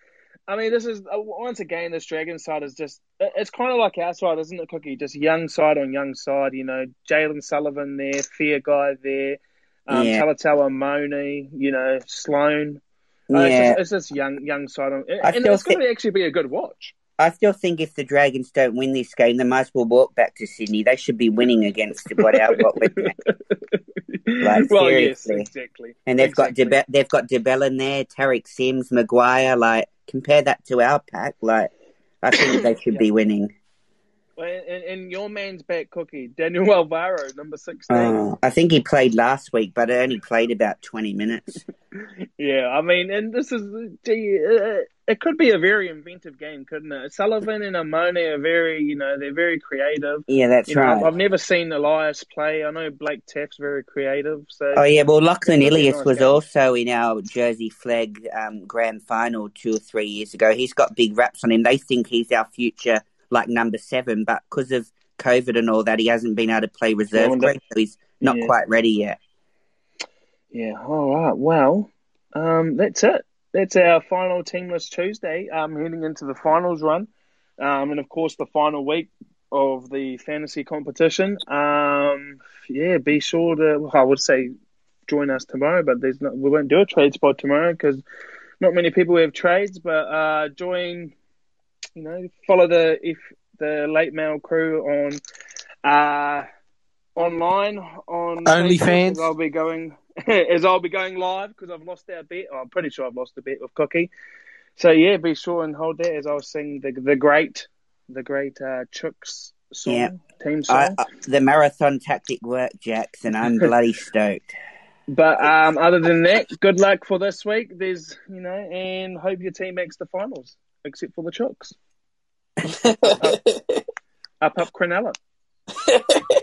I mean, this is uh, once again this Dragon side is just it's kind of like our side, isn't it, Cookie? Just young side on young side. You know, Jayden Sullivan there, Feagai there, um, yeah. Talatau Moni, you know, Sloan. Yeah. Uh, it's, just, it's just young young side on, and it's going to actually be a good watch. I still think if the Dragons don't win this game, they might as well walk back to Sydney. They should be winning against what our what we're doing. Like well, seriously, yes, exactly. And they've exactly. got De- they've got de Belin there, Tariq Sims, McGuire. Like compare that to our pack. Like I think they should yeah. be winning. And, and, your man's back, Cookie Daniel Alvaro, number sixteen. Oh, I think he played last week, but only played about twenty minutes. yeah, I mean, and this is gee, uh, it could be a very inventive game, couldn't it? Sullivan and Amone are very, you know, they're very creative. Yeah, that's you right. Know, I've never seen Ilias play. I know Blake Taaffe's very creative. So. Oh yeah, well, Lachlan Ilias nice was game. also in our Jersey Flegg um, grand final two or three years ago. He's got big raps on him. They think he's our future like number seven, but because of COVID and all that, he hasn't been able to play reserve grade, so he's not yeah. quite ready yet. Yeah. All right. Well, um, that's it. That's our final teamless Tuesday. Um, heading into the finals run, um, and of course the final week of the fantasy competition. Um, yeah, be sure to. Well, I would say join us tomorrow, but there's not. We won't do a trade spot tomorrow because not many people have trades. But uh, join you know, follow the if the late mail crew on uh, online on OnlyFans. I'll be going as I'll be going live because I've lost our bet. Oh, I'm pretty sure I've lost a bet with Cookie. So yeah, be sure and hold that as I was singing the the great the great uh, Chooks song yeah. team song. I, uh, the marathon tactic worked, Jackson. I'm bloody stoked. But um, other than that, good luck for this week. There's you know, and hope your team makes the finals except for the Chooks. up, up, up Cronulla.